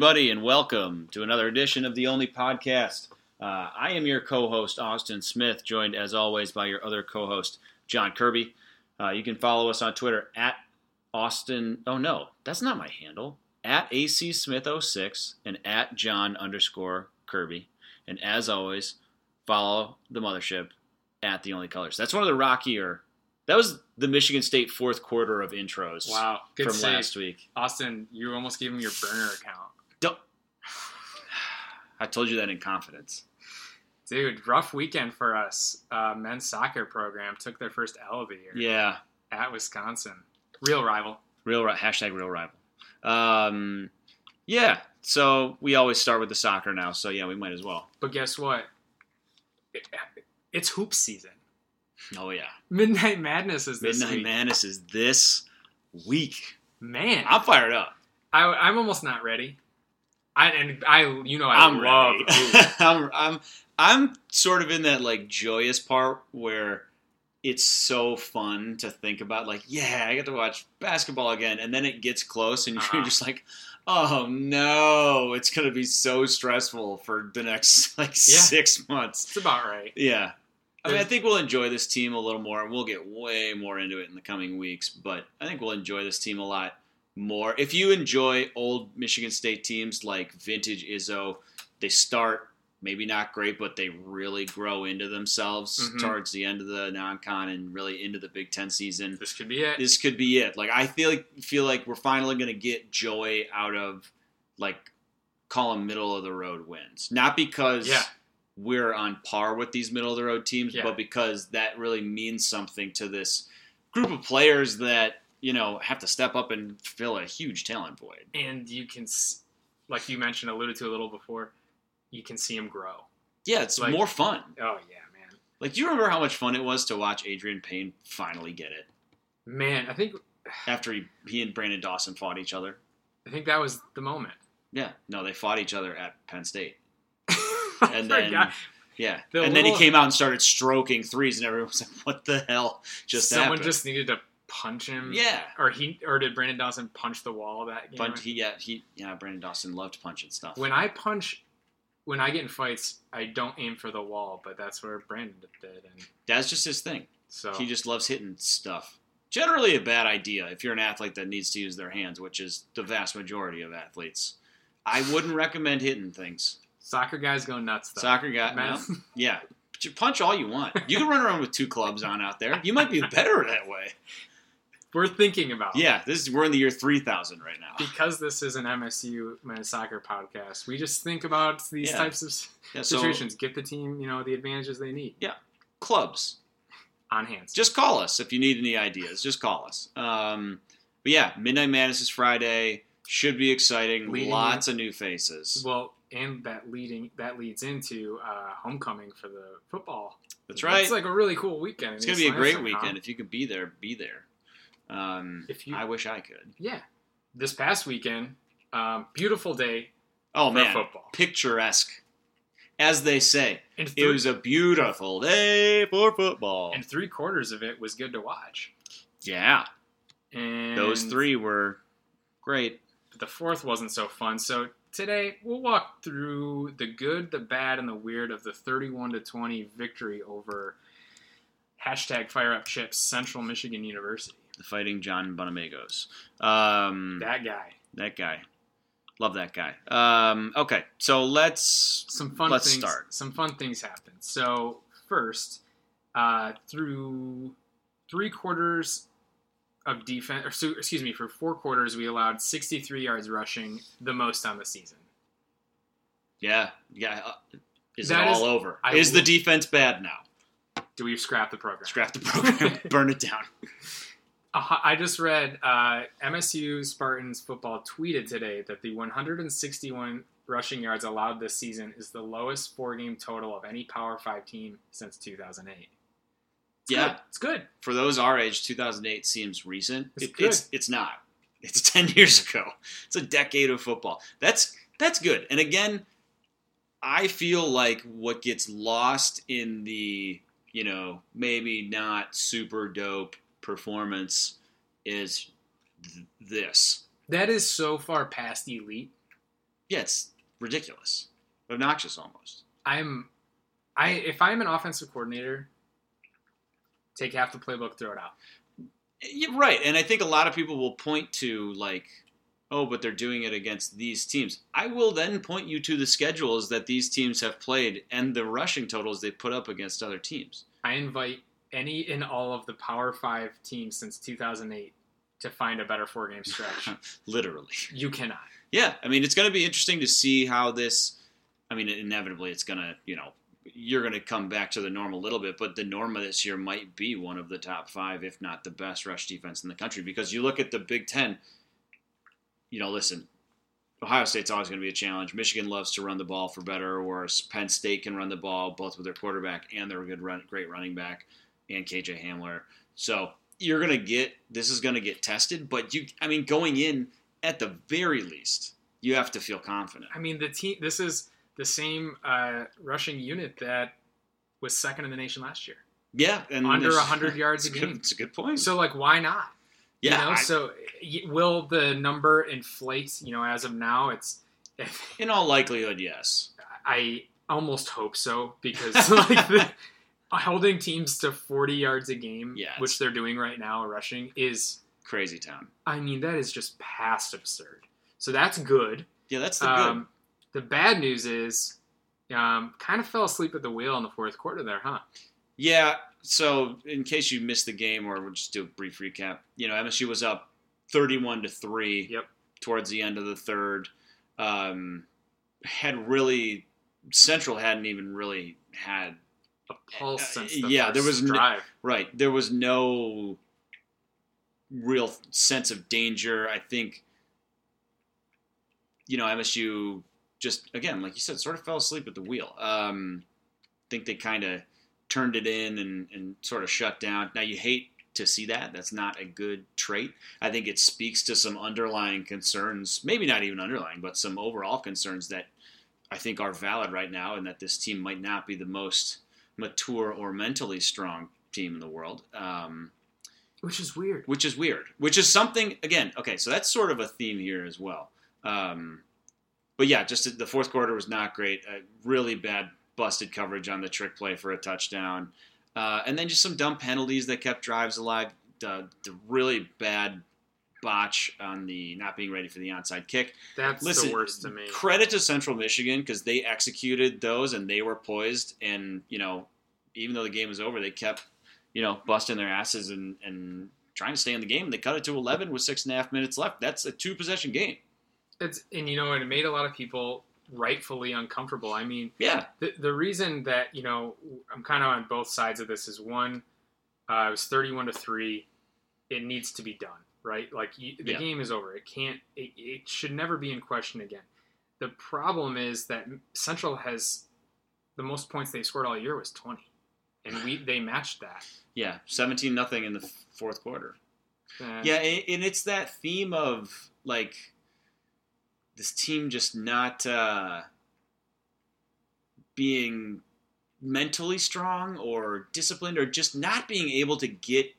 everybody, and welcome to another edition of the Only Podcast. Uh, I am your co host, Austin Smith, joined as always by your other co host, John Kirby. Uh, you can follow us on Twitter at Austin. Oh, no, that's not my handle. At AC Smith06 and at John underscore Kirby. And as always, follow the mothership at the Only Colors. That's one of the rockier. That was the Michigan State fourth quarter of intros Wow, good from save. last week. Austin, you almost gave him your burner account. I told you that in confidence. Dude, rough weekend for us. Uh, men's soccer program took their first L of the year Yeah, at Wisconsin. Real rival. real hashtag real rival. Um, yeah. So we always start with the soccer now. So yeah, we might as well. But guess what? It- it's hoop season. Oh yeah, Midnight Madness is this Midnight week. Madness is this week. Man, I'm fired up. I, I'm almost not ready. I and I, you know, I I'm love. I'm I'm I'm sort of in that like joyous part where it's so fun to think about like yeah I get to watch basketball again and then it gets close and Uh-huh. you're just like oh no it's gonna be so stressful for the next like Yeah. six months It's about right. yeah I mean I think we'll enjoy this team a little more and we'll get way more into it in the coming weeks but I think we'll enjoy this team a lot more if you enjoy old Michigan State teams like vintage Izzo they start maybe not great, but they really grow into themselves Mhm. towards the end of the non-con and really into the Big Ten season. This could be it. This could be it. Like I feel like feel like we're finally going to get joy out of like call them middle of the road wins, not because Yeah. we're on par with these middle of the road teams, Yeah. but because that really means something to this group of players that you know have to step up and fill a huge talent void. and you can, like you mentioned, alluded to a little before, you can see him grow. Yeah, it's Like- more fun. Oh yeah, man. Like, do you remember how much fun it was to watch Adreian Payne finally get it Man, I think after he, he and Branden Dawson fought each other? I think that was the moment. Yeah, no, they fought each other at Penn State, and then yeah, The and then he came out and started stroking threes, and everyone was like, "What the hell just happened? someone happened?" just needed to punch him. yeah, Or he or did Branden Dawson punch the wall that game? but he yeah he yeah Branden Dawson loved punching stuff. when I punch, when I get in fights, I don't aim for the wall, but that's where Branden did, and That's just his thing. so He just loves hitting stuff. Generally, a bad idea if you're an athlete that needs to use their hands, which is the vast majority of athletes. I wouldn't recommend hitting things. soccer guys go nuts. Though. Soccer guy, Man- no. yeah. But you punch all you want. You can run around with two clubs on out there. You might be better that way. We're thinking about. Yeah, this is we're in the year three thousand right now. Because this is an MSU men's soccer podcast, we just think about these Yeah. types of Yeah, so situations. Give the team, you know, the advantages they need Yeah, clubs, on hands. just call us if you need any ideas. Just call us. Um, but yeah, Midnight Madness is Friday. Should be exciting. Leading- Lots of new faces. Well, and that leading that leads into uh, homecoming for the football. That's right. It's like a really cool weekend. It's gonna East be a great Lansing, huh? weekend. If you can be there, be there. Um, If you- I wish I could. Yeah, this past weekend, um, beautiful day Oh for man, football. picturesque, as they say. And It was a beautiful day for football. and three quarters of it was good to watch. yeah, And those three were great. the fourth wasn't so fun. So today we'll walk through the good, the bad, and the weird of the 31 to 20 victory over hashtag Fire Up Chips Central Michigan University. The Fighting John Bonamegos. Um, That guy. that guy. Love that guy. Um, okay, so let's. Some fun Let's things. start. Some fun things happened. So first, uh, through three quarters of defense, or so, excuse me, for four quarters, we allowed 63 yards rushing, the most on the season. Yeah, yeah. uh, Is That it is- all over? I is the defense bad now? Do we scrap the program? Scrap the program, burn it down. I just read uh, MSU Spartans football tweeted today that the 161 rushing yards allowed this season is the lowest four-game total of any Power Five team since 2008. It's Yeah. good. it's good. For those our age, 2008 seems recent. It's It- good. it's it's not. It's 10 years ago. It's a decade of football. That's that's good. And again, I feel like what gets lost in the you know maybe not super dope performance is th- this. That is so far past elite. Yeah, it's ridiculous, obnoxious almost. I'm, I if I'm an offensive coordinator, take half the playbook, throw it out. Yeah, right. And I think a lot of people will point to like, oh, but they're doing it against these teams. I will then point you to the schedules that these teams have played and the rushing totals they put up against other teams. I invite any and all of the Power Five teams since 2008 to find a better four-game stretch. Literally. you cannot. Yeah, I mean, it's going to be interesting to see how this. I mean, inevitably, it's going to, you know, you're going to come back to the norm a little bit, but the norm of this year might be one of the top five, if not the best rush defense in the country. Because you look at the Big Ten, you know, listen, Ohio State's always going to be a challenge. Michigan loves to run the ball for better or worse. Penn State can run the ball both with their quarterback and their good run, great running back, and KJ Hamler. So you're going to get this is going to get tested, but you, I mean, going in at the very least, you have to feel confident. I mean, the team. This is the same uh, rushing unit that was second in the nation last year, Yeah, and under there's- 100 yards a It's a good, game. it's a good point. So, like, why not? yeah, You know, I- so will the number inflate? You know, as of now, it's. in all likelihood, yes. I almost hope so because like the, holding teams to 40 yards a game, Yeah, which they're doing right now, rushing is. Crazy town. I mean, that is just past absurd. So that's good. Yeah, that's the good. Um, the bad news is, um, kind of fell asleep at the wheel in the fourth quarter there, huh? Yeah. So, in case you missed the game, or we'll just do a brief recap. You know, MSU was up thirty-one to three. Yep. Towards the end of the third, um, had really Central hadn't even really had A pulse since the yeah, there was no- drive. right. There was no real sense of danger. I think. You know, MSU just again, like you said, sort of fell asleep at the wheel. Um, think they kind of turned it in and, and sort of shut down. Now you hate to see that. That's not a good trait. I think it speaks to some underlying concerns, maybe not even underlying, but some overall concerns that I think are valid right now, and that this team might not be the most mature or mentally strong team in the world. Um, Which is weird. which is weird. Which is something again. Okay, so that's sort of a theme here as well. Um, but yeah, just the fourth quarter was not great. Uh, really bad busted coverage on the trick play for a touchdown, uh, and then just some dumb penalties that kept drives alive. The, the really bad botch on the not being ready for the onside kick. That's Listen, the worst to me. Credit to Central Michigan because they executed those and they were poised. And you know, even though the game was over, they kept you know busting their asses and and trying to stay in the game. They cut it to 11 with six and a half minutes left. That's a two possession game. It's and you know, it made a lot of people rightfully uncomfortable. I mean, Yeah, the, the reason that you know I'm kind of on both sides of this is one, uh, it was 31 to three. It needs to be done, right? Like you, the Yeah. game is over. It can't. It, it should never be in question again. The problem is that Central has the most points they scored all year was 20, and we they matched that. yeah, 17 nothing in the fourth quarter. And Yeah, and and it's that theme of like this team just not uh, being mentally strong or disciplined or just not being able to get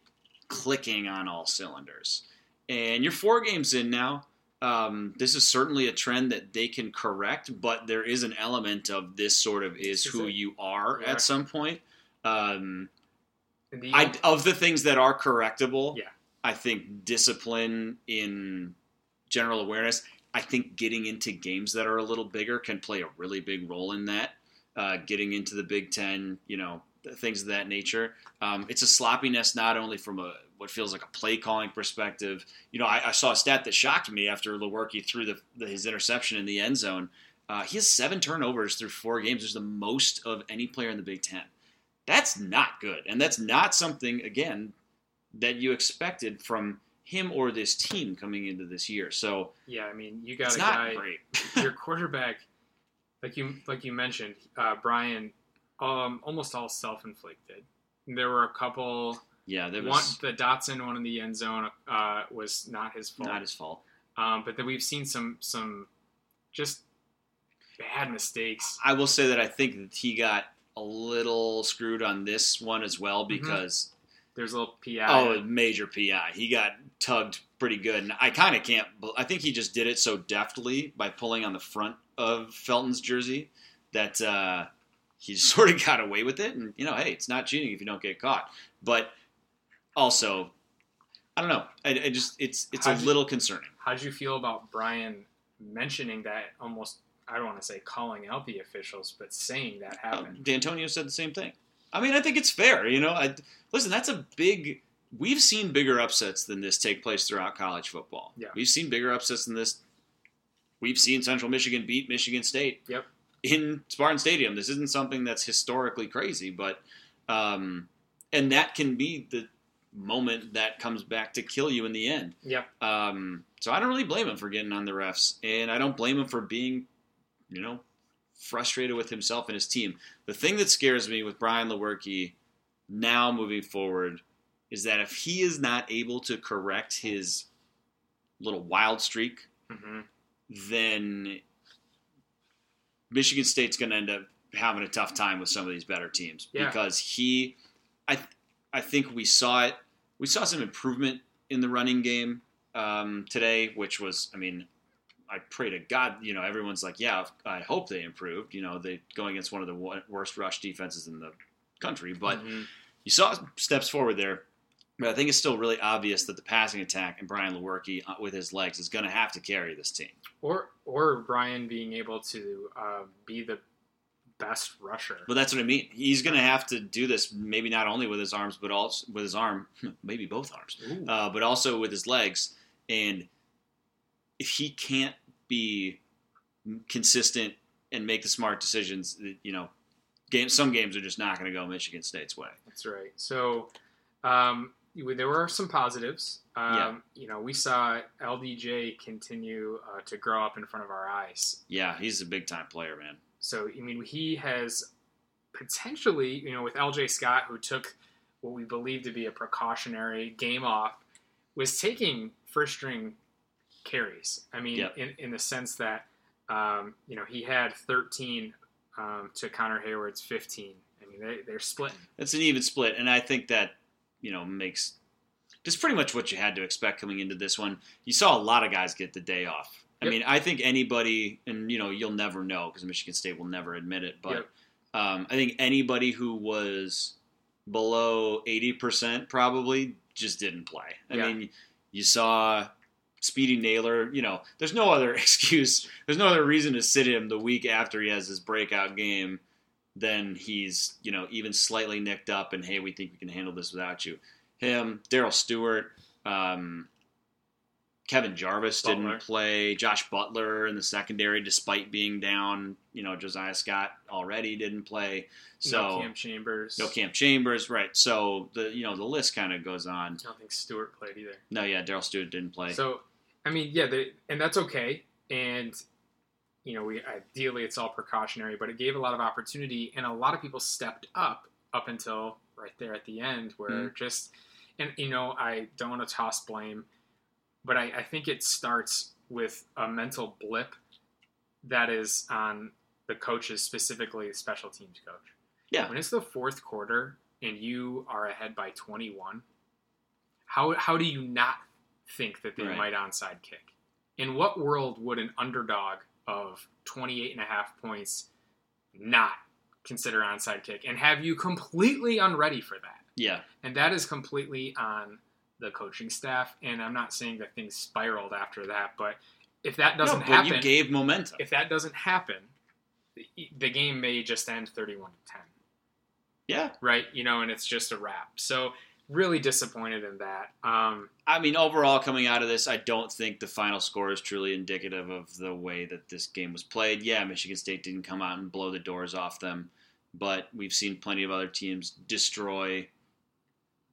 clicking on all cylinders. And you're four games in now. Um, this is certainly a trend that they can correct, but there is an element of this sort of is who you are at some point. Um, the, I, of the things that are correctable, Yeah. I think discipline in general awareness. I think getting into games that are a little bigger can play a really big role in that. Uh, getting into the Big Ten, you know, things of that nature. Um, it's a sloppiness not only from a what feels like a play calling perspective. You know, I, I saw a stat that shocked me after Lewerke threw the, the, his interception in the end zone. Uh, he has seven turnovers through four games. There's the most of any player in the Big Ten. That's not good, and that's not something again that you expected from him or this team coming into this year. So yeah, I mean, you got a not guy. great. your quarterback, like you like you mentioned, uh, Brian, um, almost all self inflicted. There were a couple. Yeah, One, was the Dotson one in the end zone uh, was not his fault. not his fault. um, but then we've seen some some just bad mistakes. I will say that I think that he got a little screwed on this one as well Mm-hmm. because There's a little PI. oh, a major PI. He got tugged pretty good, and I kind of can't. I think he just did it so deftly by pulling on the front of Felton's jersey that uh, he sort of got away with it. And you know, hey, it's not cheating if you don't get caught. But also, I don't know. I, I just it's it's a How'd you- little concerning. How'd you feel about Brian mentioning that? Almost, I don't want to say calling out the officials, but saying that Uh, happened. D'Antonio said the same thing. I mean, I think it's fair. You know, I, listen, that's a big. We've seen bigger upsets than this take place throughout college football. Yeah. We've seen bigger upsets than this. We've seen Central Michigan beat Michigan State. Yep. In Spartan Stadium, this isn't something that's historically crazy, but, um, and that can be the moment that comes back to kill you in the end. Yep. Um, so I don't really blame him for getting on the refs, and I don't blame him for being, you know, frustrated with himself and his team. The thing that scares me with Brian Lewerke now moving forward is that if he is not able to correct his little wild streak, hmm then Michigan State's going to end up having a tough time with some of these better teams Yeah. because he, I, I think we saw it. We saw some improvement in the running game um, today, which was, I mean, I pray to God, you know, everyone's like, yeah, I hope they improved. You know, they going against one of the worst rush defenses in the country, but Mhm. you saw steps forward there. But I think it's still really obvious that the passing attack and Brian Lewerke uh, with his legs is going to have to carry this team. or or Brian being able to uh, be the best rusher. But that's what I mean. He's going to have to do this maybe not only with his arms, but also with his arm, maybe both arms, uh, but also with his legs. And if he can't be consistent and make the smart decisions, you know, games some games are just not going to go Michigan State's way. That's right. So um, there were some positives. Um, Yeah. You know, we saw LDJ continue uh, to grow up in front of our eyes. Yeah, he's a big time player, man. So I mean, he has potentially, you know, with LJ Scott, who took what we believe to be a precautionary game off, was taking first string carries. I mean, Yep. in, in the sense that, um, you know, he had 13 um, to Connor Heyward's 15. I mean, they, they're splitting. It's an even split, and I think that you know makes just pretty much what you had to expect coming into this one. You saw a lot of guys get the day off. I Yep. mean, I think anybody, and you know, you'll never know because Michigan State will never admit it, but Yep. um, I think anybody who was below eighty percent probably just didn't play. I Yeah. mean, you saw. Speedy Nailor, you know, there's no other excuse. There's no other reason to sit him the week after he has his breakout game then he's you know even slightly nicked up and hey we think we can handle this without you him darrell stewart um, kevin jarvis Butler. didn't play josh butler in the secondary despite being down you know josiah scott already didn't play so no Cam Chambers. no Cam chambers right so the you know the list kind of goes on I don't think Stewart played either. no yeah darrell stewart didn't play So, I mean, yeah, they, and that's okay. And you know, we ideally it's all precautionary, but it gave a lot of opportunity, and a lot of people stepped up up until right there at the end, where Mhm. just and you know, I don't want to toss blame, but I, I think it starts with a mental blip that is on the coaches, specifically the special teams coach. Yeah. When it's the fourth quarter and you are ahead by 21, how how do you not think that they Right. might onside kick? In what world would an underdog of 28 and a half points not consider onside kick and have you completely unready for that? Yeah. And that is completely on the coaching staff. And I'm not saying that things spiraled after that, but if that doesn't no, happen, you gave momentum. if that doesn't happen, the, the game may just end 31 to 10, yeah. right? You know, and it's just a wrap. So really disappointed in that. Um, I mean, overall, coming out of this, I don't think the final score is truly indicative of the way that this game was played. Yeah, Michigan State didn't come out and blow the doors off them, but we've seen plenty of other teams destroy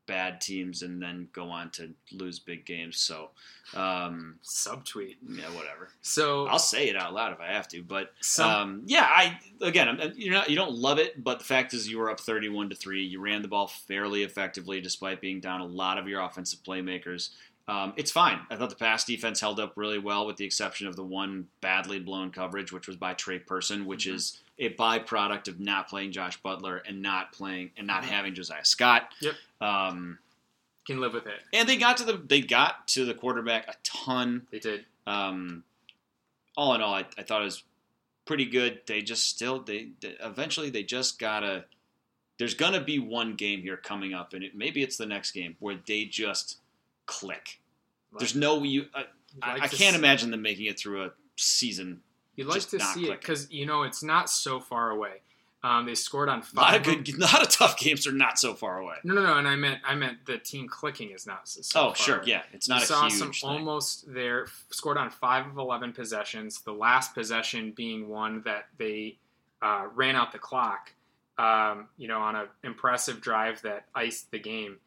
bad teams and then go on to lose big games. So, um, subtweet. yeah, whatever. So I'll say it out loud if I have to, but some, um, yeah, I again, you know, you don't love it, but the fact is, you were up 31 to three. You ran the ball fairly effectively, despite being down a lot of your offensive playmakers. Um, it's fine. I thought the pass defense held up really well, with the exception of the one badly blown coverage, which was by Tre Person, which Mhm. is a byproduct of not playing Josh Butler and not playing and not Mhm. having Josiah Scott. Yep. Um, can live with it. and they got to the they got to the quarterback a ton. They did. Um, all in all, I, I thought it was pretty good. They just still they, they eventually they just gotta. There's gonna be one game here coming up, and it, maybe it's the next game where they just click. There's no you. I, You'd I, like I can't imagine them making it through a season. You'd like to not see it because you know it's not so far away. Um, they scored on A five. of good, a tough games are not so far away. No, no, no. And I meant, I meant the team clicking is not so. so oh, sure, away. yeah, it's not a saw huge some thing. almost there. Scored on five of eleven possessions. The last possession being one that they uh, ran out the clock. Um, you know, on an impressive drive that iced the game,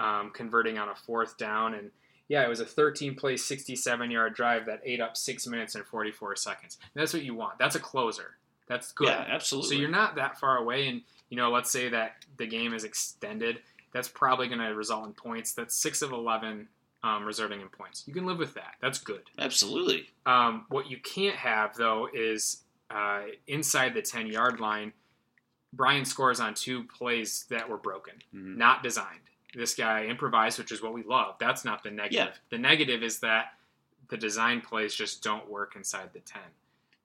um, converting on a fourth down, and yeah, it was a 13 play, 67 yard drive that ate up six minutes and 44 seconds. And that's what you want. That's a closer. That's good. Yeah, absolutely. So you're not that far away, and you know, let's say that the game is extended. That's probably going to result in points. That's six of eleven um, resulting in points. You can live with that. That's good. absolutely. Um, what you can't have though is uh, inside the ten yard line. Brian scores on two plays that were broken, Mhm. not designed. This guy improvised, which is what we love. That's not the negative. Yeah. The negative is that the design plays just don't work inside the ten.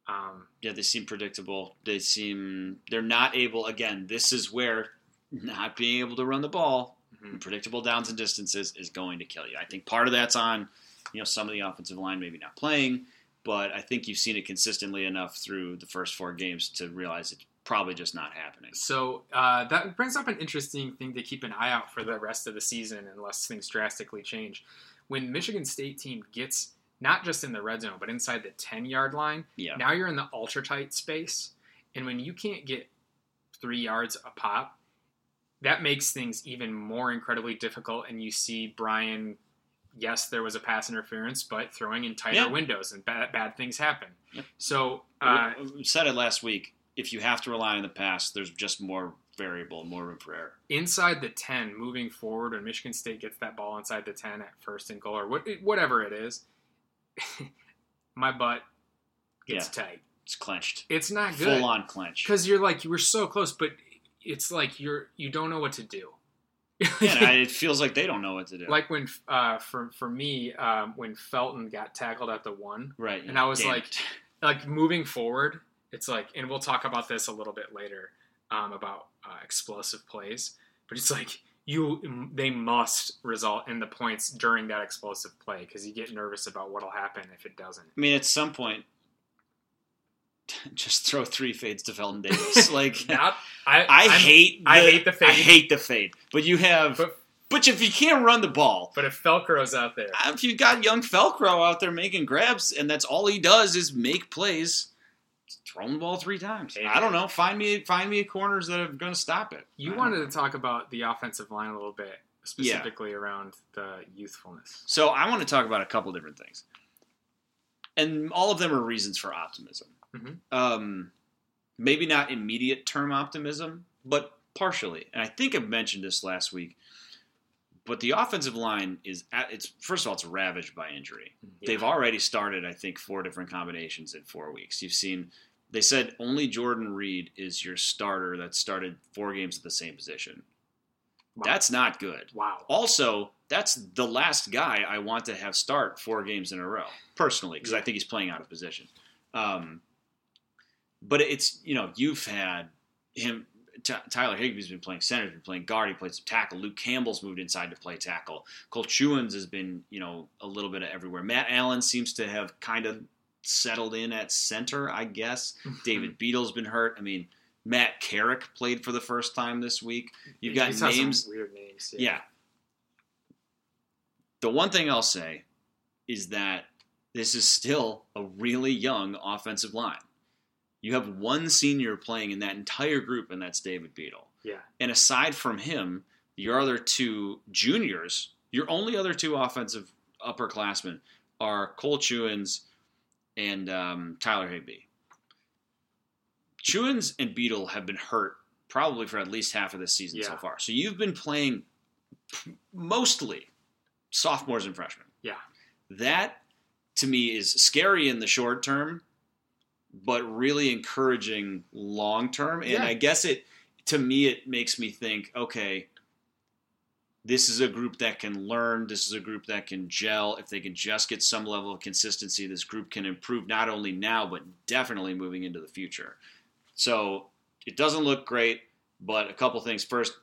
Um, Yeah, they seem predictable. They seem they're not able. Again, this is where not being able to run the ball, Mhm. predictable downs and distances, is going to kill you. I think part of that's on you know some of the offensive line maybe not playing, but I think you've seen it consistently enough through the first four games to realize it's probably just not happening. So uh, that brings up an interesting thing to keep an eye out for the rest of the season, unless things drastically change. When Michigan State team gets not just in the red zone, but inside the ten yard line, Yeah, now you're in the ultra tight space, and when you can't get three yards a pop, that makes things even more incredibly difficult. And you see Brian. Yes, there was a pass interference, but throwing in tighter Yeah. windows and bad, bad things happen. Yep. So uh, we, we said it last week. If you have to rely on the pass, there's just more variable, more room for error. inside the 10 moving forward when Michigan State gets that ball inside the 10 at first and goal or what, whatever it is, my butt gets tight. It's clenched, It's not good. full on clench. Because you're like, you were so close, but it's like you're, you don't know what to do. Yeah, I, it feels like they don't know what to do. like when, uh, for, for me, um, when Felton got tackled at the one, right, and I was like- it. like moving forward, it's like, and we'll talk about this a little bit later um, about uh, explosive plays, but it's like you they must result in the points during that explosive play because you get nervous about what'll happen if it doesn't. I mean, at some point, just throw three fades to Felton Davis. Like, Not, I I hate, the, I hate the fade. I hate the fade. But you have, But- but, if you can't run the ball, But if Felcro's out there, if you got young Felcro out there making grabs, and that's all he does is make plays, throw the ball three times. I don't know. Find me, find me corners that are going to stop it. you I wanted to talk about the offensive line a little bit, specifically around the youthfulness. So I want to talk about a couple different things, and all of them are reasons for optimism. Mhm. Um, maybe not immediate term optimism, but partially. And I think I mentioned this last week. But the offensive line is at its first of all, it's ravaged by injury. They've already started, I think, four different combinations in four weeks. You've seen. They said only Jordan Reid is your starter that started four games at the same position. Wow. That's not good. wow. Also, that's the last guy I want to have start four games in a row, personally, because I think he's playing out of position. Um, but it's you know you've had him. T- Tyler Higby's been playing center, he's been playing guard, he played some tackle. Luke Campbell's moved inside to play tackle. Cole Chewins has been you know a little bit of everywhere. Matt Allen seems to have kind of settled in at center, I guess. David Beedle's been hurt. I mean, Matt Carrick played for the first time this week. You've got He's had some names. weird names. Yeah. The one thing I'll say is that this is still a really young offensive line. You have one senior playing in that entire group, and that's David Beedle. Yeah. And aside from him, your other two juniors, your only other two offensive upperclassmen are Cole Chewins and um, Tyler Higby. Chewins and Beedle have been hurt probably for at least half of this season so far. So you've been playing mostly sophomores and freshmen. Yeah. That to me is scary in the short term, but really encouraging long term. And Yeah. I guess it to me it makes me think, okay, this is a group that can learn. This is a group that can gel. If they can just get some level of consistency, this group can improve not only now, but definitely moving into the future. So it doesn't look great, but a couple things. First,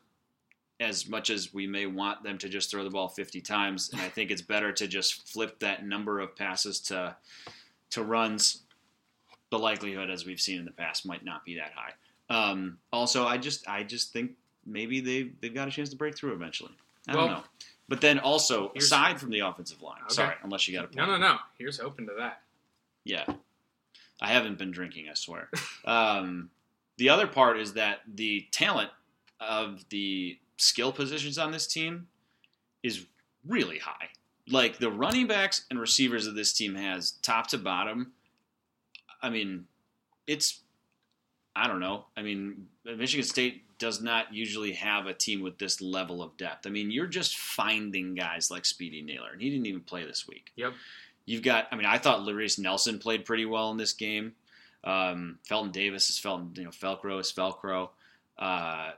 as much as we may want them to just throw the ball 50 times, and I think it's better to just flip that number of passes to to runs. The likelihood, as we've seen in the past, might not be that high. Um, also, I just I just think maybe they they've got a chance to break through eventually. I don't know. But then also, aside from the offensive line, Okay. sorry, unless you got a point. No, no, no. Here's hoping to that. Yeah. I haven't been drinking, I swear. um, the other part is that the talent of the skill positions on this team is really high. Like the running backs and receivers that this team has, top to bottom, I mean, it's, I don't know. I mean, Michigan State does not usually have a team with this level of depth. I mean, you're just finding guys like Speedy Nailor, and he didn't even play this week. Yep. You've got, I mean, I thought Laress Nelson played pretty well in this game. Um, Felton Davis is Felton, you know, Felcro is Felcro. Uh,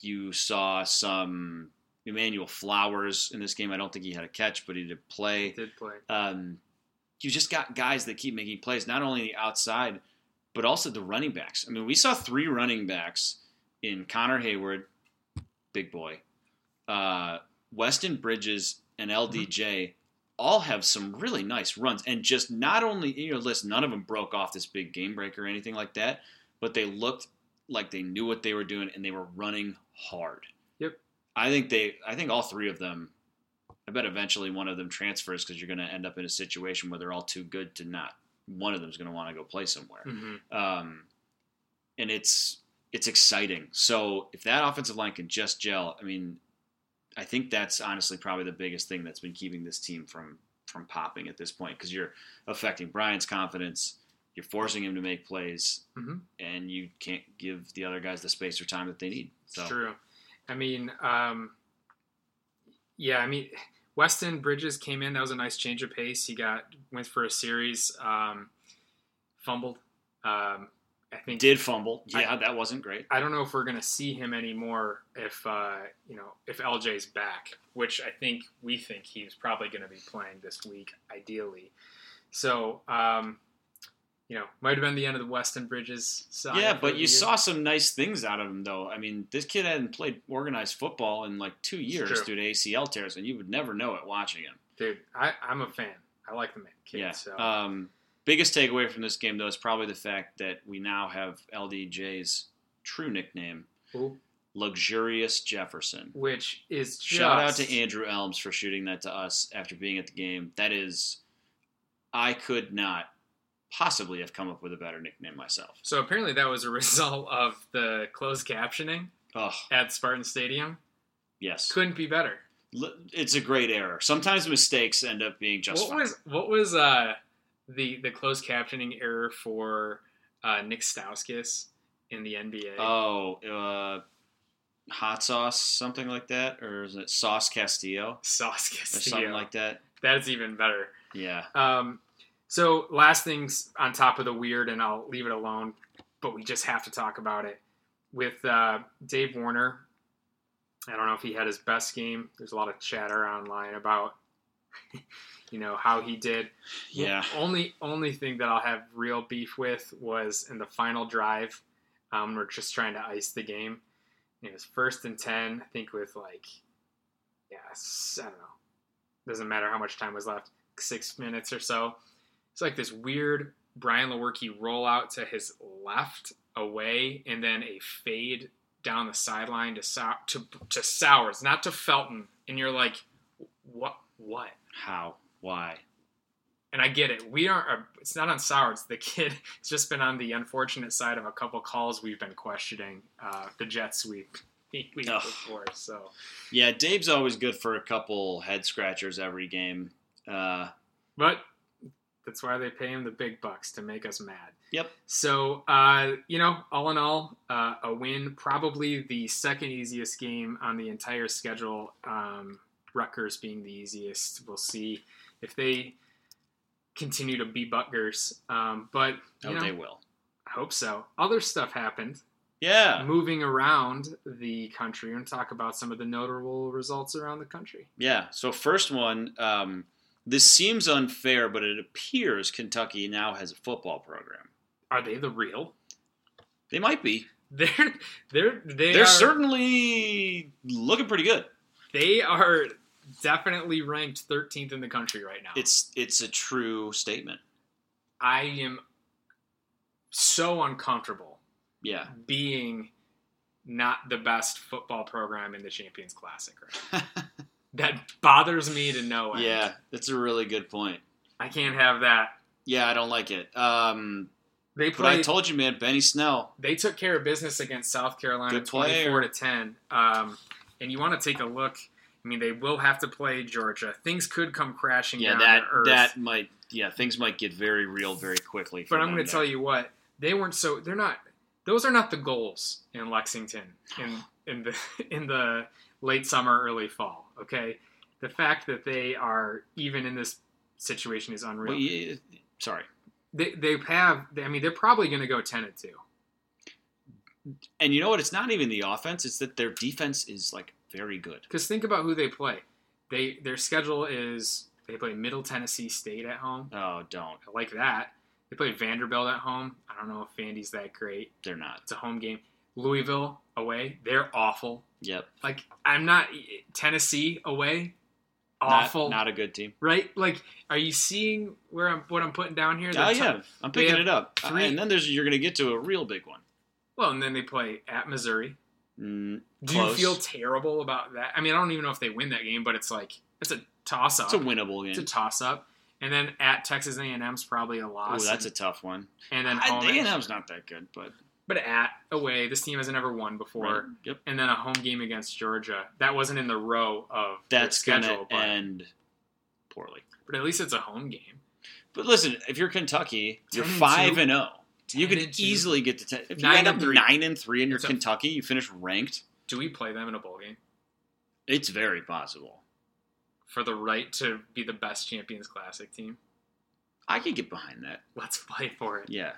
you saw some Emmanuel Flowers in this game. I don't think he had a catch, but he did He play. did play. Um, you just got guys that keep making plays, not only the outside, but also the running backs. I mean, we saw three running backs in Connor Heyward, big boy, uh, Weston Bridges, and LDJ all have some really nice runs. And just not only, you know, list none of them broke off this big game break or anything like that, but they looked like they knew what they were doing and they were running hard. Yep. I think they, I think all three of them, I bet eventually one of them transfers because you're going to end up in a situation where they're all too good to not. One of them's going to want to go play somewhere hmm um, and it's it's exciting. So if that offensive line can just gel, I mean, I think that's honestly probably the biggest thing that's been keeping this team from from popping at this point because you're affecting Brian's confidence. You're forcing him to make plays, Mhm. and you can't give the other guys the space or time that they need. It's So true. I mean, um, yeah, I mean, Weston Bridges came in. That was a nice change of pace. He got went for a series, um, fumbled. Um, I think did fumble. I- Yeah, that wasn't great. I don't know if we're going to see him anymore if uh, you know if LJ's back, which I think we think he's probably going to be playing this week, ideally. So um, you know, might have been the end of the Weston Bridges. saga Yeah, but you year. saw some nice things out of him, though. I mean, this kid hadn't played organized football in like two years due to ACL tears, and you would never know it watching him. dude. I, I'm a fan. I like the man, kid. yeah. So Um, biggest takeaway from this game, though, is probably the fact that we now have LDJ's true nickname, Ooh, Luxurious Jefferson. which is just, Shout out to Andrew Elms for shooting that to us after being at the game. That is, I could not possibly have come up with a better nickname myself. So apparently that was a result of the closed captioning Oh, at Spartan Stadium. yes. Couldn't be better. L- It's a great error. Sometimes mistakes end up being just what was what was uh the the closed captioning error for uh, Nick Stauskas in the NBA? Oh, uh, hot sauce, something like that, or is it sauce Castillo Sauce or Castillo. something like that? That's even better. Yeah. Um, so last things on top of the weird, and I'll leave it alone, but we just have to talk about it with uh, Dave Warner. I don't know if he had his best game. There's a lot of chatter online about, you know, how he did. Yeah. Only only thing that I'll have real beef with was in the final drive. Um, we're just trying to ice the game. It was first and ten, I think, with like, yeah, I don't know. Doesn't matter how much time was left, six minutes or so. It's like this weird Brian Lewerke rollout to his left away, and then a fade down the sideline to Sow- to to Sowers, not to Felton, and you're like, what? What? How? Why? And I get it. We aren't. It's not on Sowers. The kid has just been on the unfortunate side of a couple calls we've been questioning uh, the jet sweep week week before. So Yeah, Dave's always good for a couple head scratchers every game. Uh, But that's why they pay him the big bucks to make us mad. Yep. So, uh, you know, all in all, uh, a win. Probably the second easiest game on the entire schedule. Um, Rutgers being the easiest. We'll see if they continue to be Butgers. Um, but, you oh, know, they will. I hope so. Other stuff happened. Yeah, Moving around the country and talk about some of the notable results around the country. yeah. So first one, um, this seems unfair, but it appears Kentucky now has a football program. Are they the real? They might be. They're they're they They're are, certainly looking pretty good. they are definitely ranked 13th in the country right now. It's it's a true statement. I am so uncomfortable Yeah. being not the best football program in the Champions Classic right now. that bothers me to no end. yeah, that's a really good point. I can't have that. Yeah, I don't like it. Um, They but I told you, man, Benny Snell. they took care of business against South Carolina, 24 to 10. Um, and you want to take a look. I mean, they will have to play Georgia. Things could come crashing Yeah, down that that might yeah things might get very real very quickly. But I'm going to tell you what they weren't so. They're not. Those are not the goals in Lexington in in the in the late summer, early fall. Okay, the fact that they are even in this situation is unreal. Well, yeah, sorry. They they have. I mean, they're probably going to go ten and two. And you know what? It's not even the offense; it's that their defense is like very good. Because think about who they play. They their schedule is they play Middle Tennessee State at home. Oh, don't. I like that. They play Vanderbilt at home. I don't know if Vandy's that great. They're not. It's a home game. Louisville away. They're awful. Yep. Like I'm not Tennessee away. Awful, Not, a good team. right? Like, are you seeing where I'm what I'm putting down here? Oh The yeah, top- I'm picking it up. three- and then there's you're going to get to a real big one. Well, and then they play at Missouri. Mm, Do Close. you feel terrible about that? I mean, I don't even know if they win that game, but it's like it's a toss up. it's a winnable game. It's a toss up. And then at Texas A&M's probably a loss. Oh, that's a tough one. and then I- home. at- A&M's not that good, but but at away, this team hasn't ever won before. right. Yep. And then a home game against Georgia. That wasn't in the row of That's going schedule, to but, end poorly. but at least it's a home game. But listen, if you're Kentucky, you're five and zero. You 10 can easily get to ten. If you Nine end up three. nine and three and you're Kentucky, you finish ranked. Do we play them in a bowl game It's very possible. for the right to be the best Champions Classic team? I could get behind that. Let's fight for it. Yeah,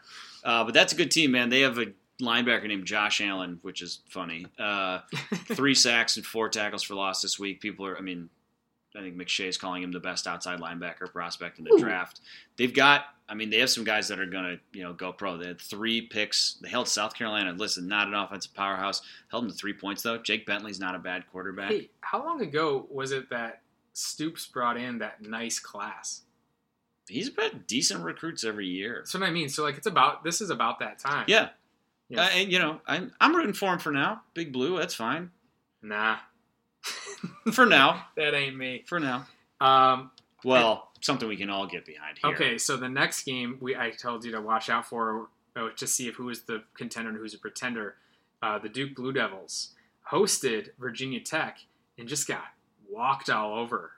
uh, but that's a good team, man. They have a linebacker named Josh Allen, which is funny. Uh, three sacks and four tackles for loss this week. People are, I mean, I think McShay's calling him the best outside linebacker prospect in the Ooh. draft. They've got, I mean, they have some guys that are going to, you know, go pro. They had three picks. They held South Carolina. Listen, not an offensive powerhouse. Held them to three points though. Jake Bentley's not a bad quarterback. Hey, how long ago was it that Stoops brought in that nice class? He's been decent recruits every year. That's what I mean. So like, it's about this is about that time. Yeah, Yeah. uh, and you know, I'm I'm rooting for him for now. Big Blue, that's fine nah, for now. that ain't me. For now. Um, Well, something we can all get behind here. Okay, so the next game we I told you to watch out for uh, to see if who is the contender and who's a pretender. Uh, the Duke Blue Devils hosted Virginia Tech and just got walked all over.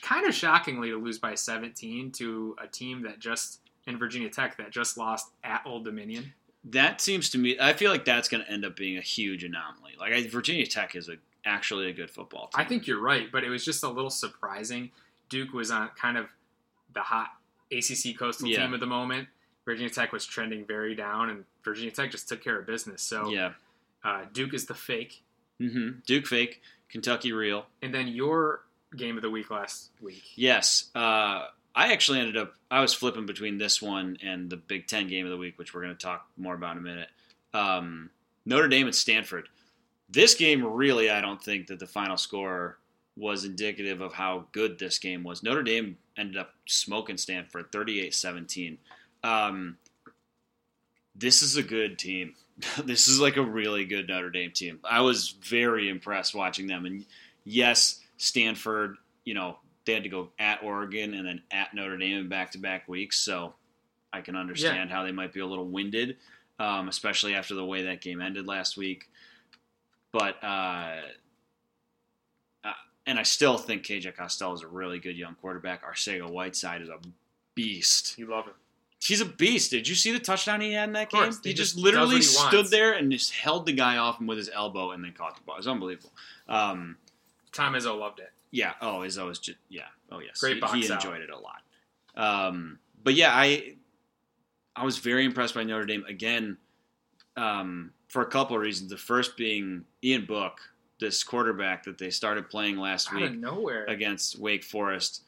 Kind of shockingly to lose by 17 to a team that just in Virginia Tech that just lost at Old Dominion. That seems to me. I feel like that's going to end up being a huge anomaly. Like I, Virginia Tech is a actually a good football team. I think you're right, but it was just a little surprising. Duke was on kind of the hot ACC coastal Yeah. team at the moment. Virginia Tech was trending very down, and Virginia Tech just took care of business. So Yeah. uh, Duke is the fake. hmm Duke fake Kentucky real. And then your game of the week last week. Yes. Uh, I actually ended up, I was flipping between this one and the Big Ten game of the week, which we're going to talk more about in a minute. Um, Notre Dame and Stanford. This game, really, I don't think that the final score was indicative of how good this game was. Notre Dame ended up smoking Stanford 38 17. Um, this is a good team. this is like a really good Notre Dame team. I was very impressed watching them. And yes, Stanford, you know, they had to go at Oregon and then at Notre Dame in back to back weeks. So I can understand yeah. how they might be a little winded, um, especially after the way that game ended last week. But, uh, uh and I still think KJ Costello is a really good young quarterback. Arcega Whiteside is a beast. You love him. He's a beast. Did you see the touchdown he had in that game? He, he, just, literally he stood there and just held the guy off him with his elbow and then caught the ball. It was unbelievable. Um, Tom Izzo loved it. Yeah. Oh, Izzo was just yeah. Oh yes. Great box he, he enjoyed it a lot. Um, but yeah, I I was very impressed by Notre Dame again um, for a couple of reasons. The first being Ian Book, this quarterback that they started playing last Out week nowhere. against Wake Forest,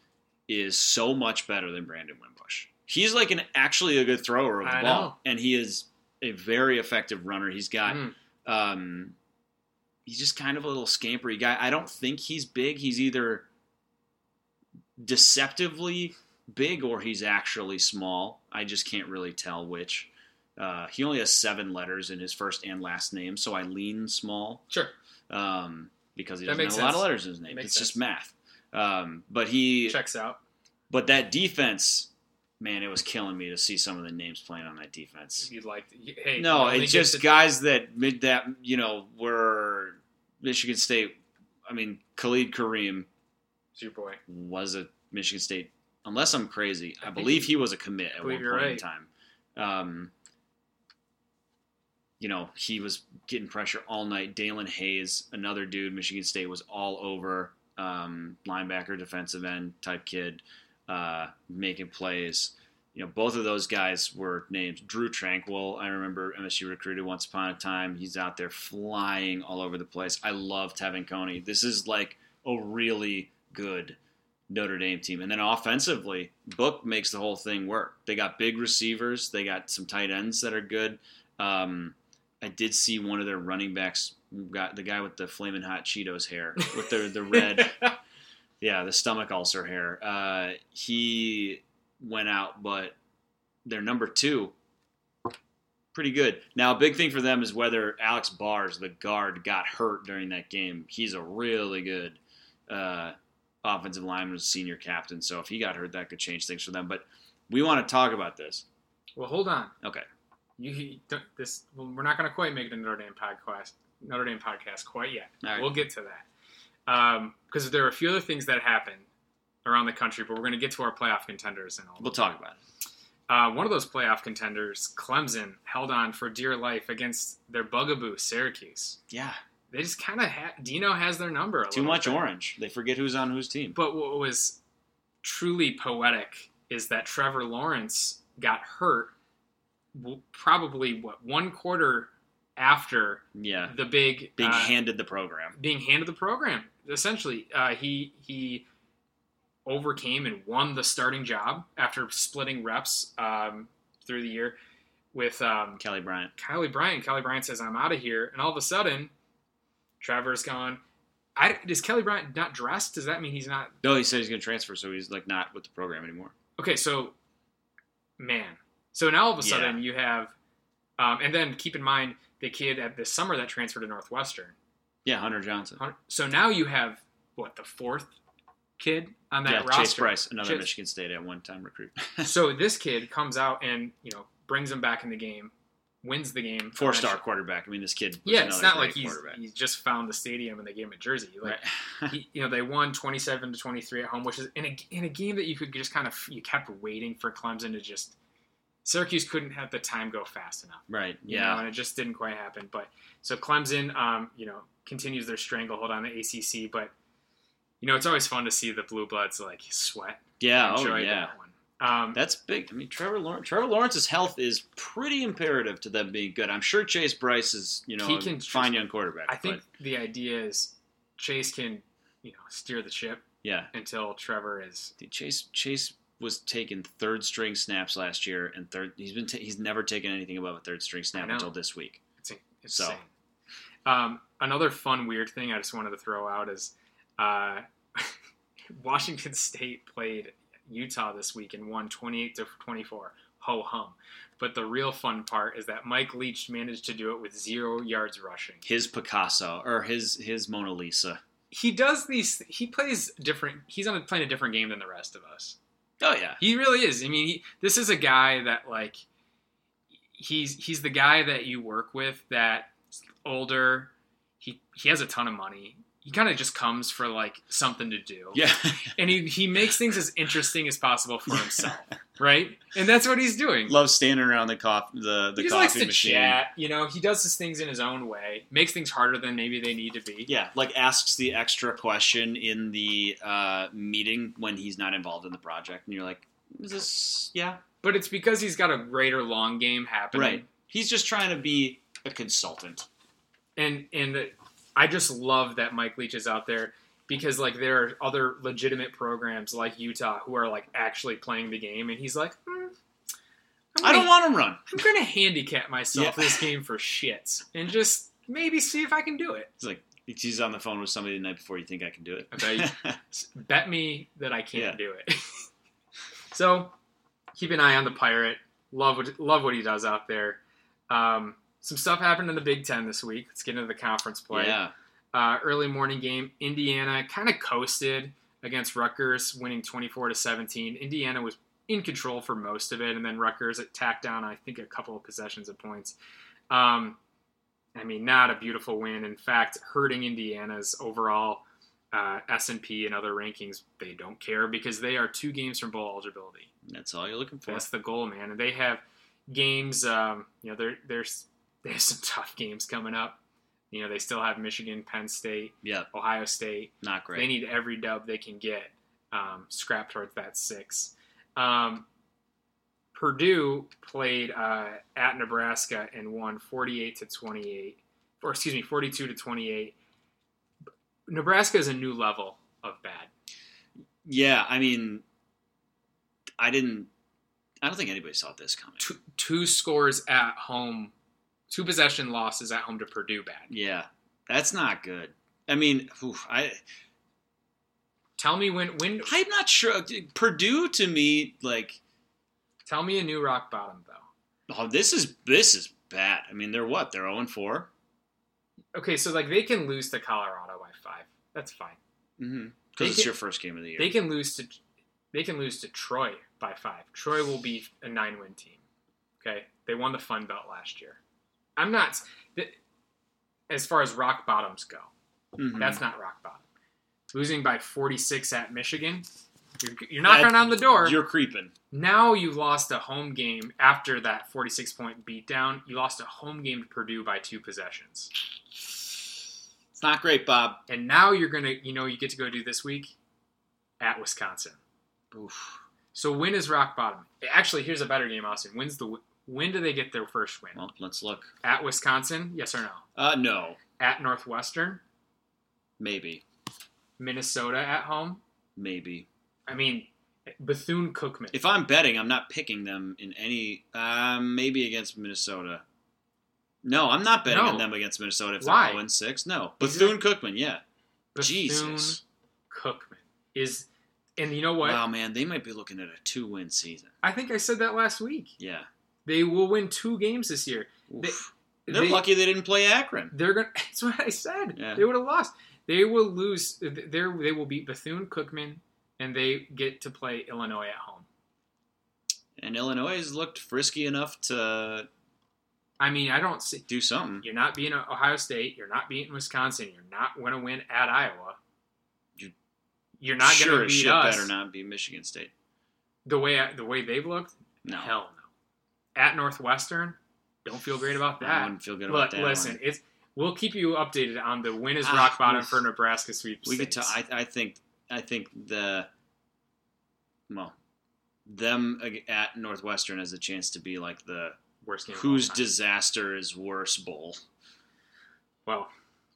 is so much better than Brandon Wimbush he's like an actually a good thrower of the I ball, know. and he is a very effective runner. He's got. Mm. Um, he's just kind of a little scampery guy. I don't think he's big. He's either deceptively big or he's actually small. I just can't really tell which. Uh, he only has seven letters in his first and last name, so I lean small. Sure. Um, because he doesn't have makes a lot of letters in his name. It's just math. Um, but he Checks out. but that defense, man, it was killing me to see some of the names playing on that defense. You'd like to, hey, No, it's just guys that mid that you know were Michigan State. I mean, Khalid Kareem your boy. was a Michigan State. Unless I'm crazy, I, I believe he- was a commit at one point you're in time. Um, you know, he was getting pressure all night. Daelin Hayes, another dude, Michigan State was all over. Um, linebacker, defensive end type kid, uh, making plays. You know, both of those guys were named Drue Tranquill. I remember MSU recruited once upon a time. He's out there flying all over the place. I love Te'von Coney. This is like a really good Notre Dame team. And then offensively, Book makes the whole thing work. They got big receivers. They got some tight ends that are good. Um, I did see one of their running backs got the guy with the flaming hot Cheetos hair with the the red, yeah, the stomach ulcer here. Uh, he went out, but their number two, pretty good. Now, a big thing for them is whether Alex Bars, the guard, got hurt during that game. He's a really good uh, offensive lineman, senior captain. So if he got hurt, that could change things for them. But we want to talk about this. well, hold on. Okay. You, this well, we're not going to quite make it a Notre Dame podcast Notre Dame podcast quite yet. Right. We'll get to that because there are a few other things that happen around the country, but we're going to get to our playoff contenders and all. We'll talk about it. Uh, one of those playoff contenders, Clemson, held on for dear life against their bugaboo, Syracuse. Yeah. They just kind of ha- Dino has their number. A Too much bit. orange. They forget who's on whose team. But what was truly poetic is that Trevor Lawrence got hurt w- probably what one quarter after Yeah. the big Being uh, handed the program. being handed the program. Essentially, uh, he he overcame and won the starting job after splitting reps um, through the year with um, Kelly Bryant. Kelly Bryant. Kelly Bryant says, "I'm out of here," and all of a sudden, Trevor's gone. I, is Kelly Bryant not dressed? Does that mean he's not No, he said he's going to transfer, so he's like not with the program anymore. Okay, so man, so now all of a Yeah. sudden you have, um, and then keep in mind the kid at this summer that transferred to Northwestern. Yeah, Hunter Johnson. So now you have what the fourth kid on that yeah, roster. Chase Brice, another Chase- Michigan State at one time recruit. so this kid comes out and you know brings him back in the game, wins the game. Four star quarterback. I mean, this kid. Yeah, it's not like he's he's just found the stadium and they gave him a jersey. Like right. he, you know they won 27 to 23 at home which is in a, in a game that you could just kind of you kept waiting for clemson to just syracuse couldn't have the time go fast enough right. you Yeah. know, and it just didn't quite happen but so clemson um, you know continues their stranglehold on the acc but you know it's always fun to see the blue bloods like sweat yeah. Oh yeah. that one um, That's big. I mean, Trevor Lawrence, Trevor Lawrence's health is pretty imperative to them being good. I'm sure Chase Brice is, you know, He a can- fine young quarterback. i think but the idea is Chase can, you know, steer the ship Yeah, until Trevor is. Dude, Chase Chase was taking third string snaps last year, and third he's been ta- he's never taken anything above a third string snap until this week. It's it's So. insane. Um, another fun weird thing I just wanted to throw out is uh, Washington State played Utah this week and won 28 to 24. Ho hum. But the real fun part is that Mike Leach managed to do it with zero yards rushing. His Picasso or his his Mona Lisa. He does these. He plays different. He's on a, playing a different game than the rest of us. Oh yeah, He really is. I mean, he, this is a guy that like he's he's the guy that you work with that's older. He he has a ton of money. He kind of just comes for like something to do. yeah. And he he makes things as interesting as possible for himself, right? And that's what he's doing. Love standing around the coffee the the he just coffee likes to machine. chat. You know, he does his things in his own way. Makes things harder than maybe they need to be. Yeah, like asks the extra question in the uh, meeting when he's not involved in the project, and you're like, "Is this yeah?" But it's because he's got a greater long game happening. Right. He's just trying to be a consultant. and and I just love that Mike Leach is out there because like there are other legitimate programs like Utah who are like actually playing the game, and he's like, "Hmm, I'm I don't gonna- want him run. I'm gonna handicap myself Yeah. this game for shits and just maybe see if I can do it. It's like he's on the phone with somebody the night before. You think I can do it? I bet Bet me that I can't Yeah. do it. so keep an eye on the pirate. Love what love what he does out there. Um, some stuff happened in the Big Ten this week. Let's get into the conference play. yeah. uh, early morning game. Indiana kind of coasted against Rutgers, winning 24 to 17. Indiana was in control for most of it, and then Rutgers tacked down, I think, a couple of possessions of points. Um, I mean, not a beautiful win. In fact, hurting Indiana's overall uh, S&P and other rankings. They don't care because they are two games from bowl eligibility. That's all you're looking for. That's the goal, man. And they have games. Um, you know, there there's there's some tough games coming up. You know, they still have Michigan, Penn State, Yeah, Ohio State. not great. They need every dub they can get, um, scrap towards that six. Um, Purdue played uh, at Nebraska and won 48 to 28, or excuse me, 42 to 28. Nebraska is a new level of bad. yeah, I mean, I didn't. I don't think anybody saw this coming. Two, two scores at home, two possession losses at home to Purdue bad. Yeah, that's not good. I mean, oof, I Tell me when when I'm not sure. Purdue to me, like, tell me a new rock bottom though. oh, this is this is bad. I mean, they're what? They're zero and four. Okay, so like they can lose to Colorado by five. That's fine. Mm-hmm. Because it's can- your first game of the year. They can lose to they can lose to Troy by five. Troy will be a nine win team. Okay, they won the Fun Belt last year. I'm not as far as rock bottoms go. Mhm. That's not rock bottom. Losing by 46 at Michigan, you're, you're knocking That- on the door. You're creeping. Now you lost a home game after that 46 point beatdown. You lost a home game to Purdue by two possessions. It's not great, Bob. And now you're going to, you know, you get to go do this week at Wisconsin. Oof. So when is rock bottom? Actually, here's a better game, Austin. When's the when do they get their first win? Well, let's look. At Wisconsin? Yes or no? Uh, no, At Northwestern? maybe, Minnesota at home? maybe. I mean, Bethune Cookman. If I'm betting, I'm not picking them in any. Uh, maybe against Minnesota. No, I'm not betting No. on them against Minnesota if Why? they're 0 and 6. No. Bethune Cookman, yeah. Bethune Jesus. Cookman is, and you know what? Wow, man, they might be looking at a two win season. I think I said that last week. Yeah. They will win two games this year. They- Oof. They, are they- lucky they didn't play Akron. They're gonna. That's what I said. Yeah. They would have lost. They will lose. They they will beat Bethune Cookman, and they get to play Illinois at home. And Illinois has looked frisky enough to I mean, I don't see. do something. You're not beating Ohio State. You're not beating Wisconsin. You're not going to win at Iowa. You- You're not sure going to beat us better not be Michigan State. the way the way they've looked. No. Hell no. At Northwestern, don't feel great about that. I wouldn't feel good about that. listen, one. it's we'll keep you updated on the win is Ah, rock bottom for Nebraska sweepstakes. We could tell. I, I think. I think the. Well, them at Northwestern has a chance to be like the Worst game. whose disaster is worse bowl. well,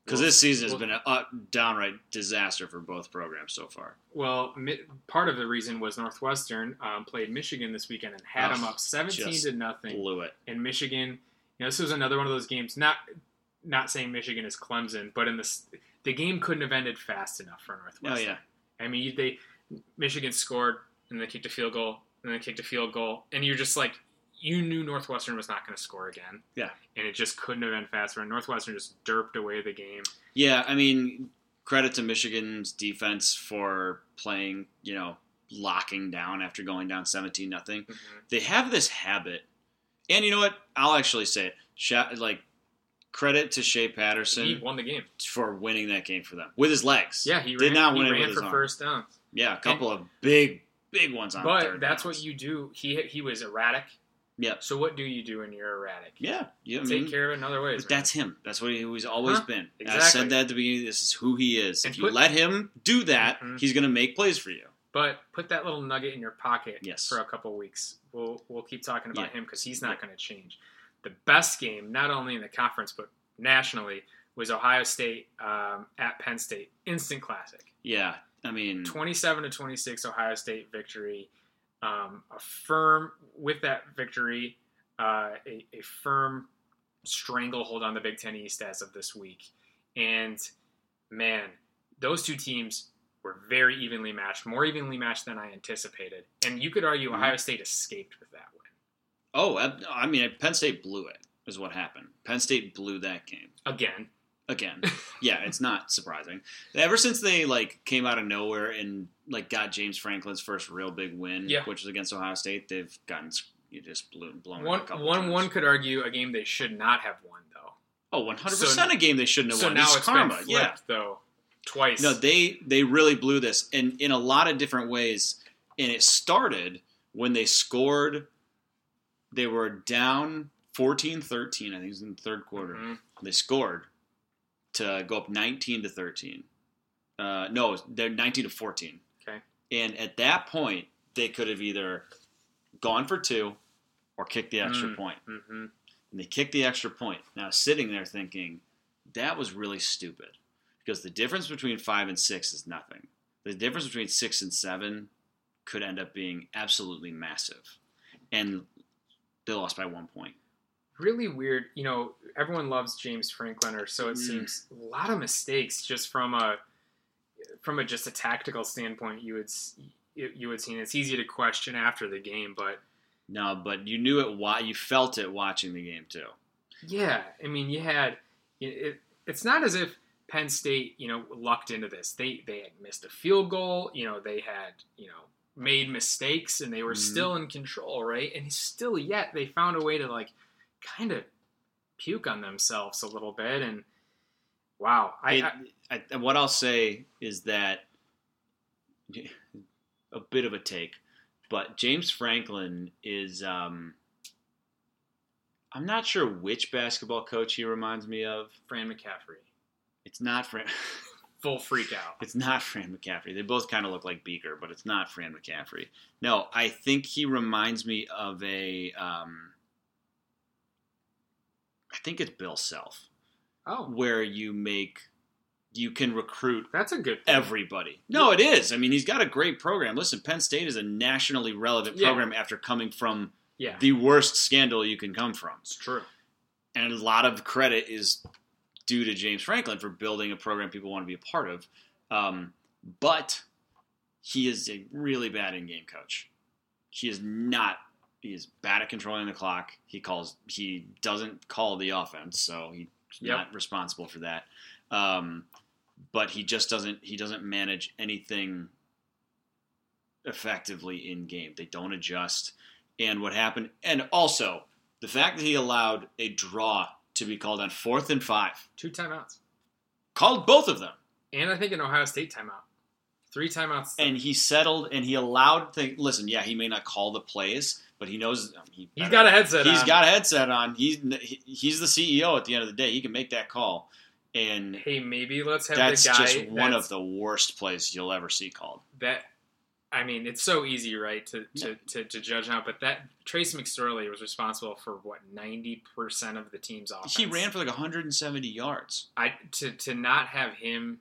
Because this season has been a uh, downright disaster for both programs so far. Well, mi- part of the reason was Northwestern um, played Michigan this weekend and had Oh, them up 17 just to nothing. Blew it. And Michigan, you know, this was another one of those games. Not not saying Michigan is Clemson, but in this, the game couldn't have ended fast enough for Northwestern. Oh yeah. I mean, they Michigan scored and they kicked a field goal and they kicked a field goal, and you're just like, you knew Northwestern was not going to score again. Yeah. and it just couldn't have been faster. And Northwestern just derped away the game. Yeah, I mean, credit to Michigan's defense for playing, you know, locking down after going down 17 nothing. Mhm. They have this habit. And you know what? I'll actually say it. Like credit to Shea Patterson He won the game. for winning that game for them with his legs. Yeah, he Did ran, not he win it ran for first down. Yeah, a couple of big big ones on But that's downs. what you do. He he was erratic. Yeah. So what do you do when you're erratic? Yeah, yeah. I Take mean, care of it in other ways. But that's him. That's what he, he's always Huh? been. I said that at the beginning. This is who he is. And if you let him do that, Mhm. he's going to make plays for you. But put that little nugget in your pocket Yes. for a couple weeks. We'll we'll keep talking about Yeah. him because he's not going to change. The best game, not only in the conference but nationally, was Ohio State um, at Penn State. Instant classic. Yeah, I mean, Twenty-seven to twenty-six, Ohio State victory. Um, a firm with that victory, uh, a, a firm stranglehold on the Big Ten East as of this week. And man, those two teams were very evenly matched, more evenly matched than I anticipated. And you could argue Mhm. Ohio State escaped with that win. oh, I, I mean, Penn State blew it. Is what happened. Penn State blew that game Again, again. yeah, it's not surprising. Ever since they like came out of nowhere and like got James Franklin's first real big win, Yeah. which was against Ohio State, they've gotten you just blew blown one one times. one could argue a game they should not have won though. Oh, 100 So- percent a game they shouldn't have So won. now It's it's karma. been yeah. flipped though, twice. No, they they really blew this, and in a lot of different ways. And it started when they scored. They were down 14-13, I think it was in the third quarter. Mhm. They scored to go up 19 to 13. Uh, no, they're 19 to 14. And at that point, they could have either gone for two or kicked the extra Mm. point. Mhm. And they kicked the extra point. Now, sitting there thinking, that was really stupid. Because the difference between five and six is nothing. The difference between six and seven could end up being absolutely massive. And they lost by one point. really weird. You know, everyone loves James Franklin, or so it Mm. seems. A lot of mistakes just from a from a just a tactical standpoint. You would you would see. It's easy to question after the game, but No, but you knew it. Why you felt it watching the game too. yeah, I mean, you had it, it. It's not as if Penn State, you know, lucked into this. They they had missed a field goal. You know, they had you know made mistakes, and they were Mhm. still in control, right? And still, yet they found a way to like kind of puke on themselves a little bit. And wow, I, It- I I, what I'll say is that a bit of a take, but James Franklin is. Um, I'm not sure which basketball coach he reminds me of. Fran McCaffery, It's not Fran. full freak out. It's not Fran McCaffery. They both kind of look like Beaker, but it's not Fran McCaffery. No, I think he reminds me of a. Um, I think it's Bill Self, Oh, where you make, you can recruit that's a good. Thing. everybody. No, it is. I mean, he's got a great program. Listen, Penn State is a nationally relevant Yeah. program after coming from yeah, the worst scandal you can come from. it's true. And a lot of credit is due to James Franklin for building a program people want to be a part of. Um, but he is a really bad in-game coach. He is not. He is bad at controlling the clock. He calls. He doesn't call the offense, so he's Yep. not responsible for that. Um, but he just doesn't. He doesn't manage anything effectively in game. They don't adjust. And what happened? And also the fact that he allowed a draw to be called on fourth and five, Two timeouts, called both of them. and I think an Ohio State timeout. Three timeouts. and he settled and he allowed things. Listen, yeah, he may not call the plays, but he knows he He's got a headset. He's on. got a headset on. He's he- he's the CEO at the end of the day. He can make that call, and Hey, maybe let's have that's the guy just one that's- of the worst plays you'll ever see called. that I mean, it's so easy, right, to, to, to, to judge now. But that Trace McSorley was responsible for what ninety percent of the team's offense. He ran for like 170 yards. I to to not have him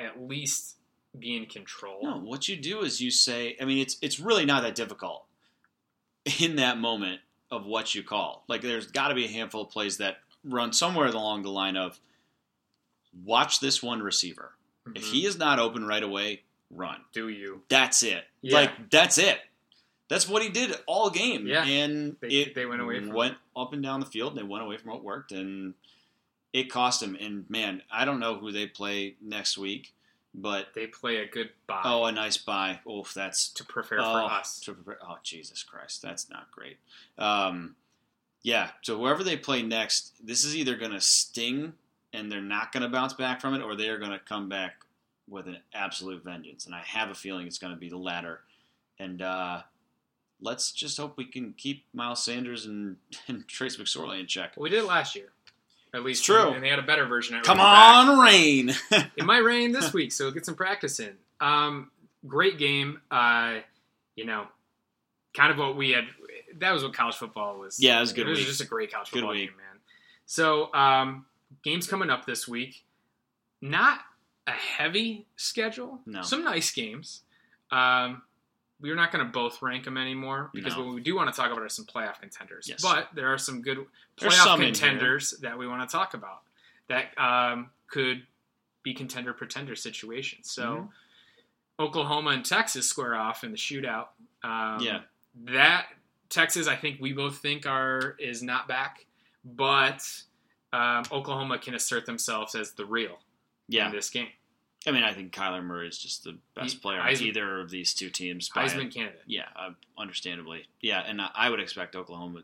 at least be in control. No, what you do is you say, I mean, it's it's really not that difficult in that moment of what you call. Like, there's got to be a handful of plays that run somewhere along the line of watch this one receiver. If Mhm. he is not open right away, run. do you? That's it. Yeah. Like that's it. That's what he did all game. Yeah. and They- it they went away from went up and down the field. and They went away from what worked, and it cost him. And man, I don't know who they play next week, but They play a good bye oh, a nice buy. Oof, that's to prepare oh, for us. to prepare- oh, Jesus Christ, that's not great. Um, yeah, so whoever they play next, this is either going to sting and they're not going to bounce back from it, or they are going to come back with an absolute vengeance. And I have a feeling it's going to be the latter. And uh, let's just hope we can keep Miles Sanders and, and Trace McSorley in check. Well, we did it last year, at least. true. and they had a better version. Come on, Rain! It might rain this week, so get some practice in. Um, great game. Uh, you know, kind of what we had. That was what college football was. Yeah, it was a good It was week. just a great college football game, man. So, um, games coming up this week. Not a heavy schedule. No. Some nice games. Um, we're not going to both rank them anymore because No. what we do want to talk about are some playoff contenders. Yes. But there are some good playoff some contenders that we want to talk about that um, could be contender pretender situations. So Mm-hmm. Oklahoma and Texas square off in the shootout. Um, Yeah. that Texas, I think we both think are is not back, but um, Oklahoma can assert themselves as the real yeah, in this game. I mean, I think Kyler Murray is just the best He- player on Heisman- either of these two teams. by a- Heisman candidate. Yeah, uh, understandably. Yeah, and I- I would expect Oklahoma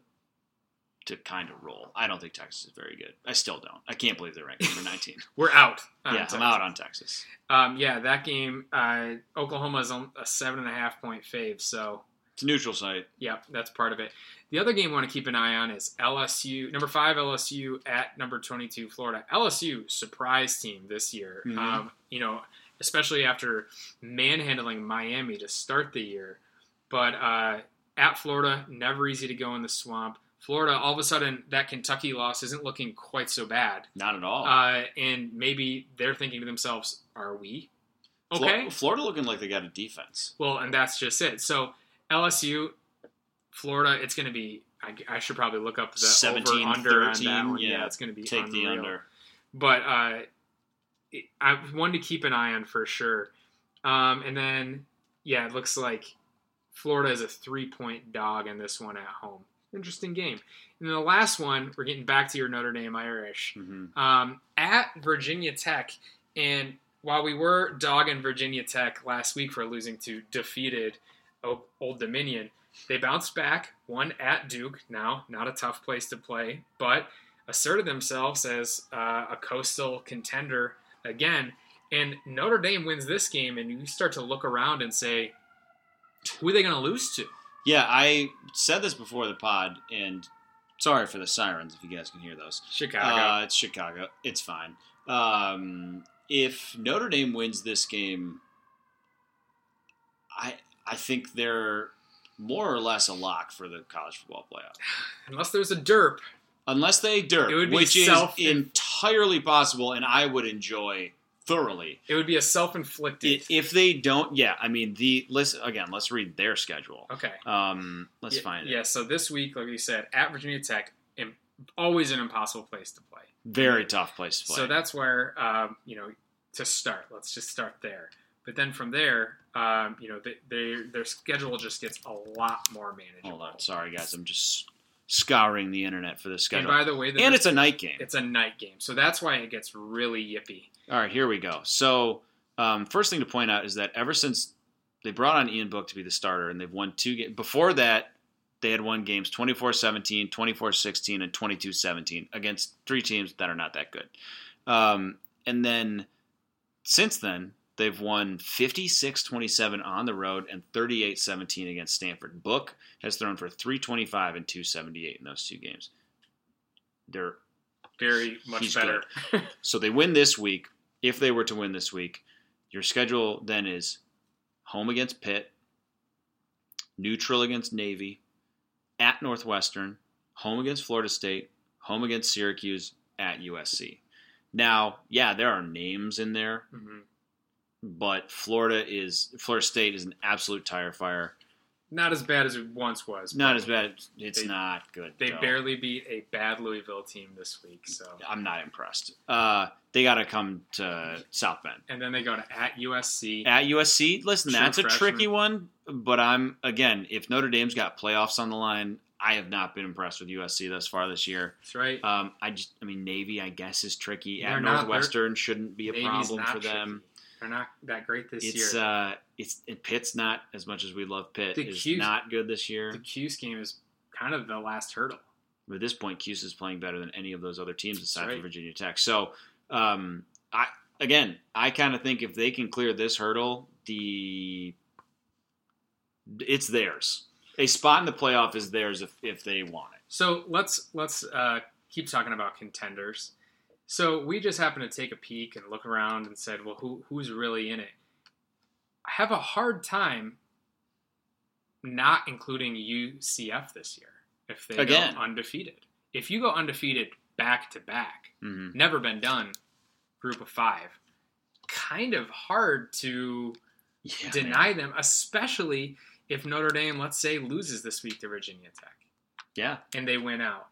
to kind of roll. I don't think Texas is very good. I still don't. I can't believe they're ranked number 19. We're out. yeah, Texas. I'm out on Texas. Um, yeah, that game, uh, Oklahoma's on a seven and a half point fave, so It's a neutral site. Yep, that's part of it. The other game I want to keep an eye on is LSU, number five LSU at number 22 Florida. LSU surprise team this year. Mhm. Um, you know, especially after manhandling Miami to start the year. But uh, at Florida, never easy to go in the swamp. Florida, all of a sudden, that Kentucky loss isn't looking quite so bad. Not at all. Uh, and maybe they're thinking to themselves, "Are we okay?" Florida looking like they got a defense. Well, and that's just it. So LSU, Florida, it's going to be. I, I should probably look up the 17, over under on that one. yeah. Yeah, it's going to be Take the under. But uh, it- I one to keep an eye on for sure. Um, and then yeah, it looks like Florida is a three point dog in this one at home. Interesting game. And then the last one, we're getting back to your Notre Dame Irish hmm um, at Virginia Tech. And while we were dogging Virginia Tech last week for losing to defeated Old Dominion, they bounced back, won at Duke. Now, not a tough place to play, but asserted themselves as uh, a coastal contender again. And Notre Dame wins this game, and you start to look around and say, who are they going to lose to? Yeah, I said this before the pod, and sorry for the sirens if you guys can hear those. Chicago. Uh, it's Chicago. It's fine. Um, if Notre Dame wins this game, I I think they're more or less a lock for the college football playoff. Unless there's a derp. Unless they derp, It would be which is entirely possible, and I would enjoy thoroughly. It would be a self-inflicted. If they don't, yeah, I mean the listen again. Let's read their schedule. okay. Um, let's yeah, find it. Yeah, so this week, like you said, at Virginia Tech, always an impossible place to play. Very tough place to play. So that's where um, you know to start. Let's just start there. But then from there, um, you know, they, they, their schedule just gets a lot more manageable. Hold on, sorry guys, I'm just scouring the internet for the schedule. And by the way, the, and it's a night game. it's a night game, so that's why it gets really yippy. All right, here we go. So, um, first thing to point out is that ever since they brought on Ian Book to be the starter, and they've won two games. Before that, they had won games 24 17, 24 16, and 22 17 against three teams that are not that good. Um, and then since then, they've won 56 27 on the road and 38 17 against Stanford. Book has thrown for 325 and 278 in those two games. They're Very much better. so they win this week. If they were to win this week, your schedule then is home against Pitt, neutral against Navy, at Northwestern, home against Florida State, home against Syracuse, at USC. Now, yeah, there are names in there, hmm but Florida is Florida State is an absolute tire fire. Not as bad as it once was. Not as bad. It's They- not good. They though. barely beat a bad Louisville team this week. So, I'm not impressed. Uh, they got to come to South Bend. and then they go to at USC. At USC, listen, True that's a tricky one, but I'm again, if Notre Dame's got playoffs on the line, I have not been impressed with USC thus far this year. That's right. Um, I just, I mean, Navy, I guess, is tricky. They're At not- Northwestern, shouldn't be a Navy's problem for them. tricky. They're not that great this It's year. uh, it's and Pitt's not as much as we love Pitt. The is Cuse- not good this year. the Cuse game is kind of the last hurdle. But at this point, Cuse is playing better than any of those other teams aside right. from Virginia Tech. So, um, I again, I kind of think if they can clear this hurdle, the it's theirs. A spot in the playoff is theirs if, if they want it. So let's let's uh, keep talking about contenders. So we just happened to take a peek and look around and said, well, who who's really in it? I have a hard time not including UCF this year if they Again. go undefeated. If you go undefeated back to back, hmm never been done, group of five, kind of hard to Yeah, deny man. them, especially if Notre Dame, let's say, loses this week to Virginia Tech Yeah, and they win out.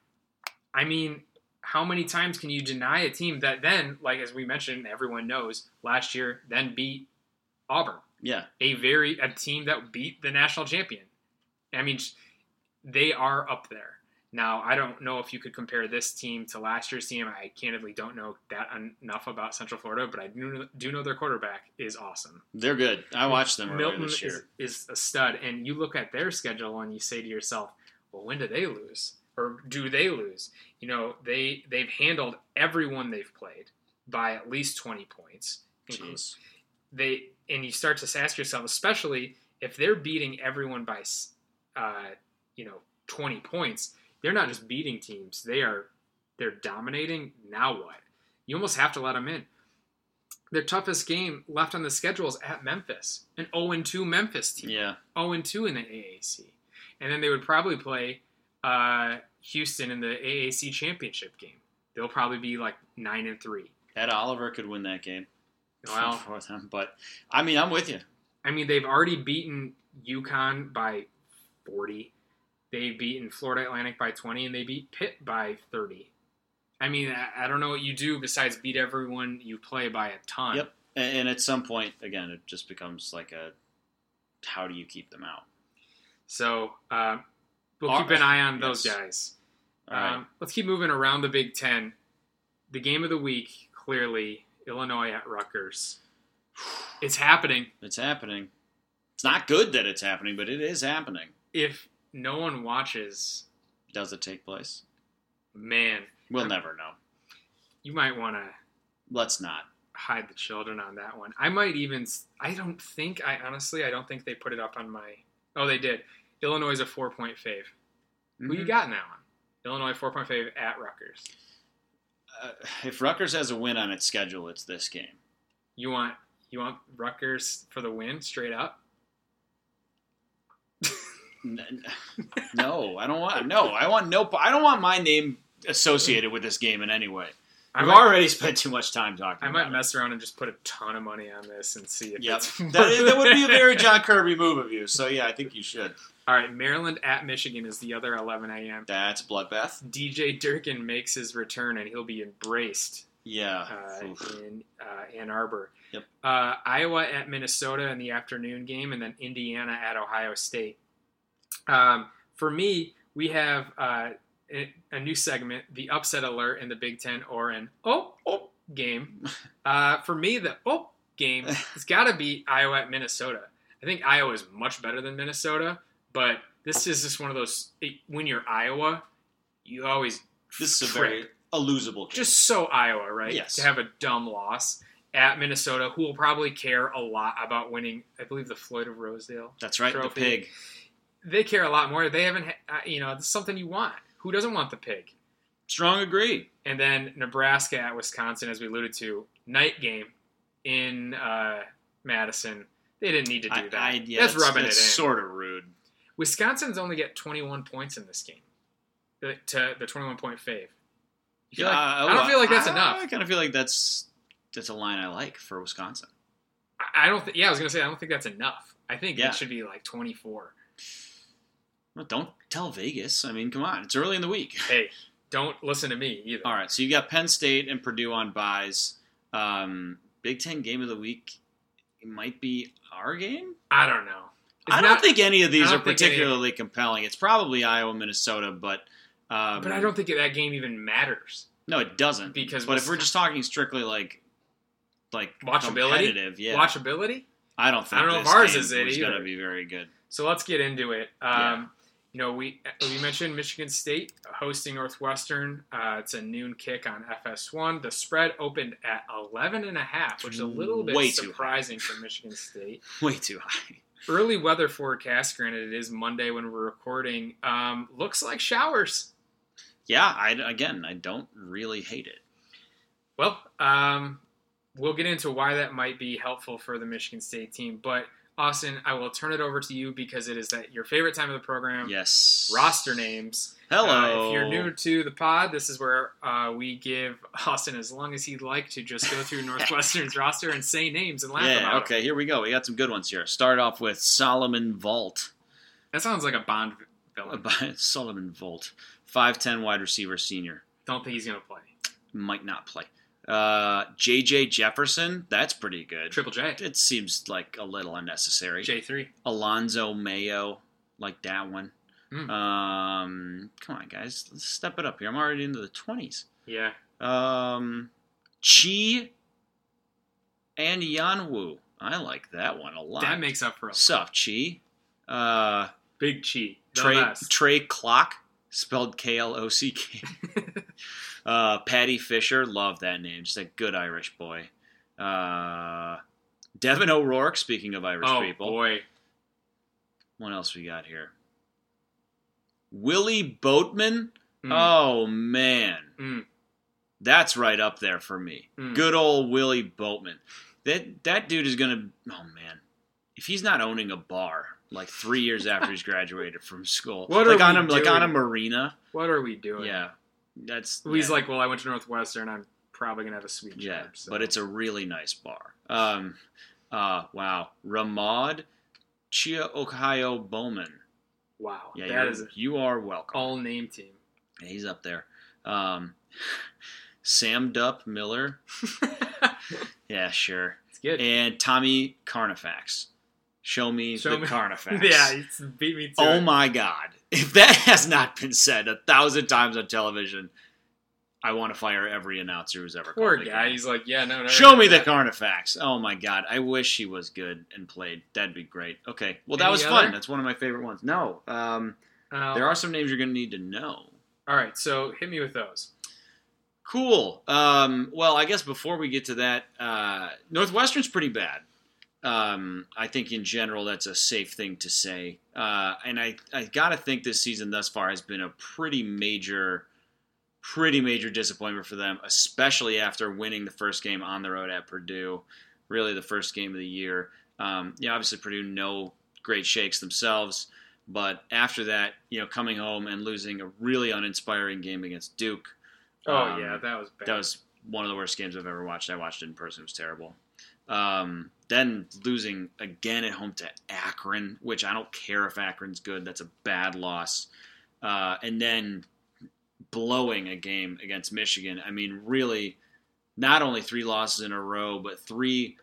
I mean, how many times can you deny a team that then, like as we mentioned, everyone knows last year, then beat Auburn, yeah. a very a team that beat the national champion. I mean, they are up there. Now, I don't know if you could compare this team to last year's team. I candidly don't know that enough about Central Florida, but I do, do know their quarterback is awesome. They're good. I watched them Milton this year. is, is a stud, and you look at their schedule and you say to yourself, "Well, when do they lose, or do they lose?" You know, they they've handled everyone they've played by at least twenty points. Jeez. They and you start to ask yourself, especially if they're beating everyone by, uh, you know, twenty points. They're not just beating teams; they are they're dominating. Now what? You almost have to let them in. Their toughest game left on the schedule is at Memphis, an 0-2 Memphis team. Yeah, 0-2 in the AAC, and then they would probably play uh, Houston in the AAC championship game. They'll probably be like nine and three. Ed Oliver could win that game Well, for them, but I mean, I'm with you. I mean they've already beaten UConn by 40. They've beaten Florida Atlantic by 20, and they beat Pitt by 30. I mean, I, I don't know what you do besides beat everyone you play by a ton. Yep. And, and at some point, again, it just becomes like a how do you keep them out? So uh, we'll keep an eye on those yes. guys. Right. Um, let's keep moving around the Big Ten. The game of the week, clearly, Illinois at Rutgers. It's happening. It's happening. It's not good that it's happening, but it is happening. If no one watches, Does it take place? man, We'll never know. you might want to Let's not. hide the children on that one. I might even. I don't think. I honestly, I don't think they put it up on my. Oh, they did. Illinois is a four point fave. Who you Mhm. got in that one? Illinois four point fave at Rutgers. Uh, if Rutgers has a win on its schedule, it's this game. You want you want Rutgers for the win straight up? No, I don't want. No, I want no. I don't want my name associated with this game in any way. I've might, already spent too much time talking. I might mess around and just put a ton of money on this and see if Yep, that would be a very John Kirby move of you. So yeah, I think you should. All right, Maryland at Michigan is the other 11 a.m. That's bloodbath. DJ Durkin makes his return and he'll be embraced Yeah. uh, in uh, Ann Arbor. Yep. Uh, Iowa at Minnesota in the afternoon game, and then Indiana at Ohio State. Um, for me, we have uh, a, new segment, the upset alert in the Big Ten or an oh oh game. Uh, for me, the oh game has got to be Iowa at Minnesota. I think Iowa is much better than Minnesota, but this is just one of those. When you're Iowa, you always This is a very a losable game. just so Iowa, right? Yes. To have a dumb loss at Minnesota, who will probably care a lot about winning. I believe the Floyd of Rosedale. That's right. trophy. The pig. They care a lot more. They haven't, uh, you know, it's something you want. Who doesn't want the pig? Strong agree. And then Nebraska at Wisconsin, as we alluded to, night game in uh, Madison. They didn't need to do I, that. I, yeah, that's, rubbing that's it in. sort of rude. Wisconsin's only get 21 points in this game. The, to the 21 point fave. Yeah, like- I- I don't feel like that's I, enough. I kind of feel like that's that's a line I like for Wisconsin. I- I don't. Th- yeah, I was gonna say I don't think that's enough. I think Yeah. it should be like 24. Well, don't tell Vegas. I mean, come on, it's early in the week. Hey, don't listen to me either. All right, so you got Penn State and Purdue on buys. Um, Big Ten game of the week it might be our game. I don't know. It's I don't not- think any of these are don't any- particularly compelling. It's probably Iowa, Minnesota, but um, But I don't think that game even matters. No, it doesn't. Because but if we're just talking strictly like like Watchability? competitive, yeah, Watchability. I don't think I don't know if ours is it was going to be very good. So let's get into it. Um, Yeah. You know, we we mentioned Michigan State hosting Northwestern. Uh, it's a noon kick on FS1. The spread opened at 11 and a half, which is a little bit Way surprising for Michigan State. Way too high. Early weather forecast, granted it is Monday when we're recording, um, looks like showers. Yeah, I again, I don't really hate it. Well, um, we'll get into why that might be helpful for the Michigan State team. But Austin, I will turn it over to you because it is that your favorite time of the program. Yes. Roster names. Hello. Uh, if you're new to the pod, this is where uh, we give Austin as long as he'd like to just go through Northwestern's roster and say names and laugh yeah. about Okay. them. Here we go. We got some good ones here. Start off with Solomon Vault. That sounds like a Bond villain. Solomon Vault, five ten wide receiver, senior. Don't think he's gonna play. Might not play. Uh, J.J. Jefferson. That's pretty good. Triple J. It seems like a little unnecessary. J three. Alonzo Mayo, like that one. Hmm. Um, come on, guys, let's step it up here. I'm already into the twenties. Yeah. Um, Chi and Yanwu. I like that one a lot. That makes up for a Sup, Chi. Uh, big Chi. Trey Trey Klock, spelled K L O C K. Uh, Paddy Fisher, love that name. Just a good Irish boy. Uh, Devin O'Rourke, speaking of Irish oh people. boy. What else we got here? Willie Boatman. Mm. Oh man, Mm. that's right up there for me. Mm. Good old Willie Boatman. That that dude is gonna. Oh man, if he's not owning a bar like three years after he's graduated from school, What are like on we a like on a doing? marina. What are we doing? Yeah, that's He's yeah. like, well, I went to Northwestern. I'm probably gonna have a sweet Yeah, job. So. but it's a really nice bar. Um, uh, wow, Ramad Chia Ohio Bowman. wow. Yeah, that is you are welcome. all name team. Yeah, he's up there. Um, Samdup Miller. Yeah, sure. it's good. And Tommy Carnifax. Show me Show the me- Carnifax. yeah, it's beat me to Oh it. my God! If that has not been said a thousand times on television, I want to fire every announcer who's ever Poor called guy. He's like, yeah, no, no. Show me the that. Carnifax. Oh my god, I wish he was good and played. That'd be great. Okay, well that Any was other? fun. That's one of my favorite ones. No, um, Uh, there are some names you're going to need to know. All right, so hit me with those. Cool. Um, well, I guess before we get to that, uh, Northwestern's pretty bad. Um, I think in general that's a safe thing to say, uh, and I I gotta think this season thus far has been a pretty major, pretty major disappointment for them, especially after winning the first game on the road at Purdue, really the first game of the year. Um, yeah, obviously Purdue no great shakes themselves, but after that, you know, coming home and losing a really uninspiring game against Duke. Oh um, yeah, that was bad. that was one of the worst games I've ever watched. I watched it in person; it was terrible. Um, then losing again at home to Akron, which I don't care if Akron's good. That's a bad loss. Uh, and then blowing a game against Michigan. I mean, really, not only three losses in a row, but three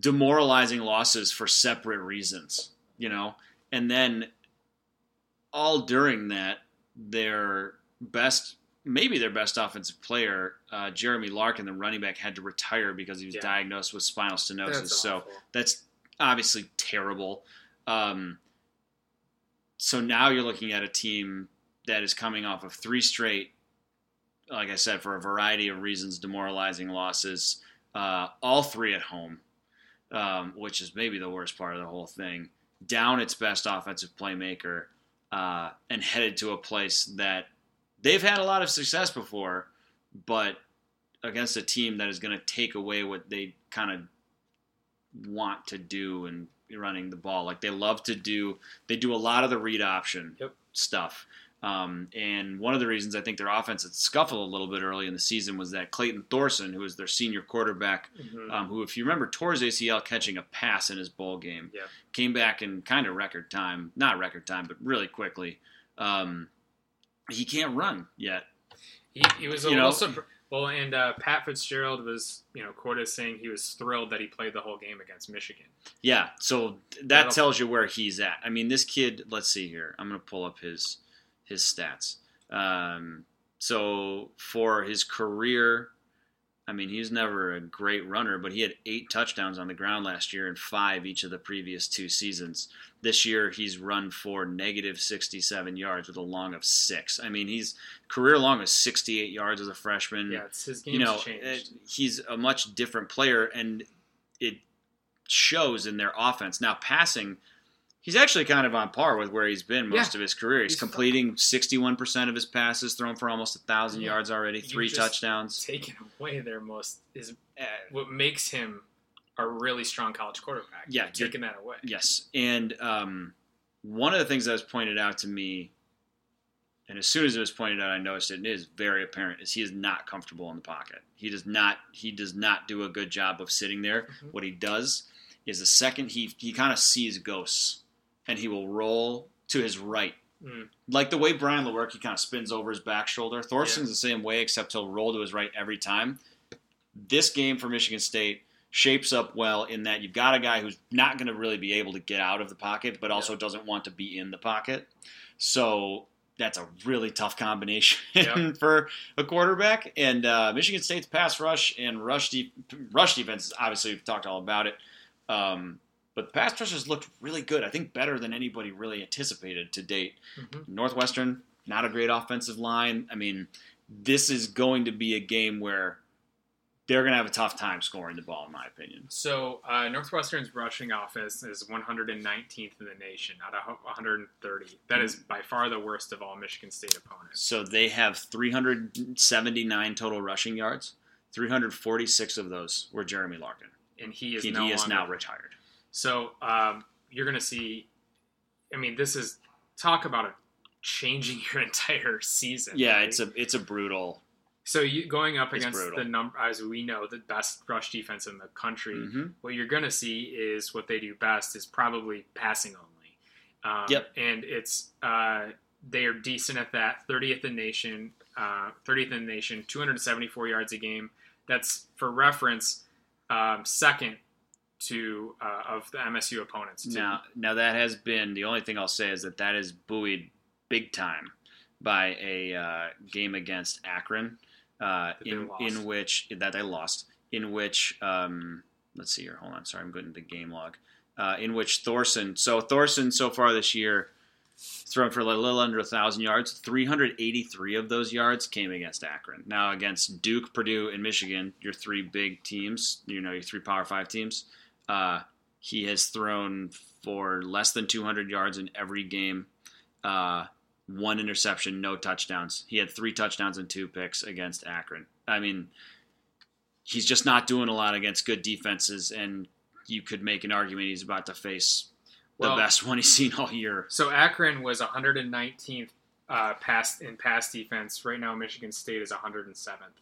demoralizing losses for separate reasons. You know, and then all during that, their best maybe their best offensive player, uh, Jeremy Larkin, the running back, had to retire because he was Yeah. diagnosed with spinal stenosis. That's so awful. that's obviously terrible. Um, so now you're looking at a team that is coming off of three straight, like I said, for a variety of reasons, demoralizing losses, uh, all three at home, um, which is maybe the worst part of the whole thing. Down its best offensive playmaker, uh, and headed to a place that they've had a lot of success before, but against a team that is going to take away what they kind of want to do and running the ball. Like they love to do, they do a lot of the read option Yep. stuff. Um, and one of the reasons I think their offense had scuffled a little bit early in the season was that Clayton Thorson, who was their senior quarterback, Mhm. um, who, if you remember, tore his ACL catching a pass in his bowl game, Yeah. came back in kind of record time, not record time, but really quickly. Um, he can't run yet. He, he was a You little know- surprised. Well, and uh, Pat Fitzgerald was, you know, quoted saying he was thrilled that he played the whole game against Michigan. Yeah, so that That'll- tells you where he's at. I mean, this kid. Let's see here. I'm gonna pull up his his stats. Um, so for his career, I mean, he's never a great runner, but he had eight touchdowns on the ground last year and five each of the previous two seasons. This year, he's run for negative 67 yards with a long of six. I mean, he's career long is 68 yards as a freshman Yeah, it's his game's you know, changed. he's a much different player, and it shows in their offense. Now, passing, he's actually kind of on par with where he's been most Yeah. of his career. He's, He's completing 61% of his passes, thrown for almost a 1,000 Yeah. yards already, You three touchdowns. Taking away their most is Uh, what makes him a really strong college quarterback. Yeah, You're taking that away. Yes, and um, one of the things that was pointed out to me, and as soon as it was pointed out, I noticed it. And it is very apparent is he is not comfortable in the pocket. He does not. He does not do a good job of sitting there. Mhm. What he does is the second he he kind of sees ghosts, and he will roll to his right. Mm. Like the way Brian Lewerke kind of spins over his back shoulder. Thorson's Yeah. the same way, except he'll roll to his right every time. This game for Michigan State shapes up well in that you've got a guy who's not going to really be able to get out of the pocket, but also Yeah. doesn't want to be in the pocket. So that's a really tough combination for a quarterback. And uh, Michigan State's pass rush and rush de- rush defense, obviously, we've talked all about it. Um, but the pass rushers looked really good. I think better than anybody really anticipated to date. Mhm. Northwestern, not a great offensive line. I mean, this is going to be a game where they're going to have a tough time scoring the ball, in my opinion. So uh, Northwestern's rushing offense is 119th in the nation out of 130. That is by far the worst of all Michigan State opponents. So they have 379 total rushing yards. 346 of those were Jeremy Larkin. And he is He, no he is now retired. So um, you're going to see. I mean, this is talk about a changing your entire season. Yeah, right? it's a it's a brutal. so you going up against the number as we know the best rush defense in the country. Mhm. What you're going to see is what they do best is probably passing only. Um, Yep. And it's uh, they are decent at that. 30th in nation, uh, 30th in the nation, 274 yards a game. That's for reference, um, second to uh, of the MSU opponents. too. Now, now that has been the only thing I'll say is that that is buoyed big time by a uh, game against Akron, uh, in in which that they lost, in which um, let's see here, hold on, sorry, I'm going to the game log, uh, in which Thorson. So Thorson so far this year. Thrown for a little under a thousand yards. 383 of those yards came against Akron. Now against Duke, Purdue, and Michigan, your three big teams, you know, your three Power Five teams. Uh, he has thrown for less than 200 yards in every game. Uh, one interception, no touchdowns. He had three touchdowns and two picks against Akron. I mean, he's just not doing a lot against good defenses, and you could make an argument he's about to face the Well- best one he's seen all year. So Akron was 119th uh, pass in pass defense. Right now, Michigan State is 107th.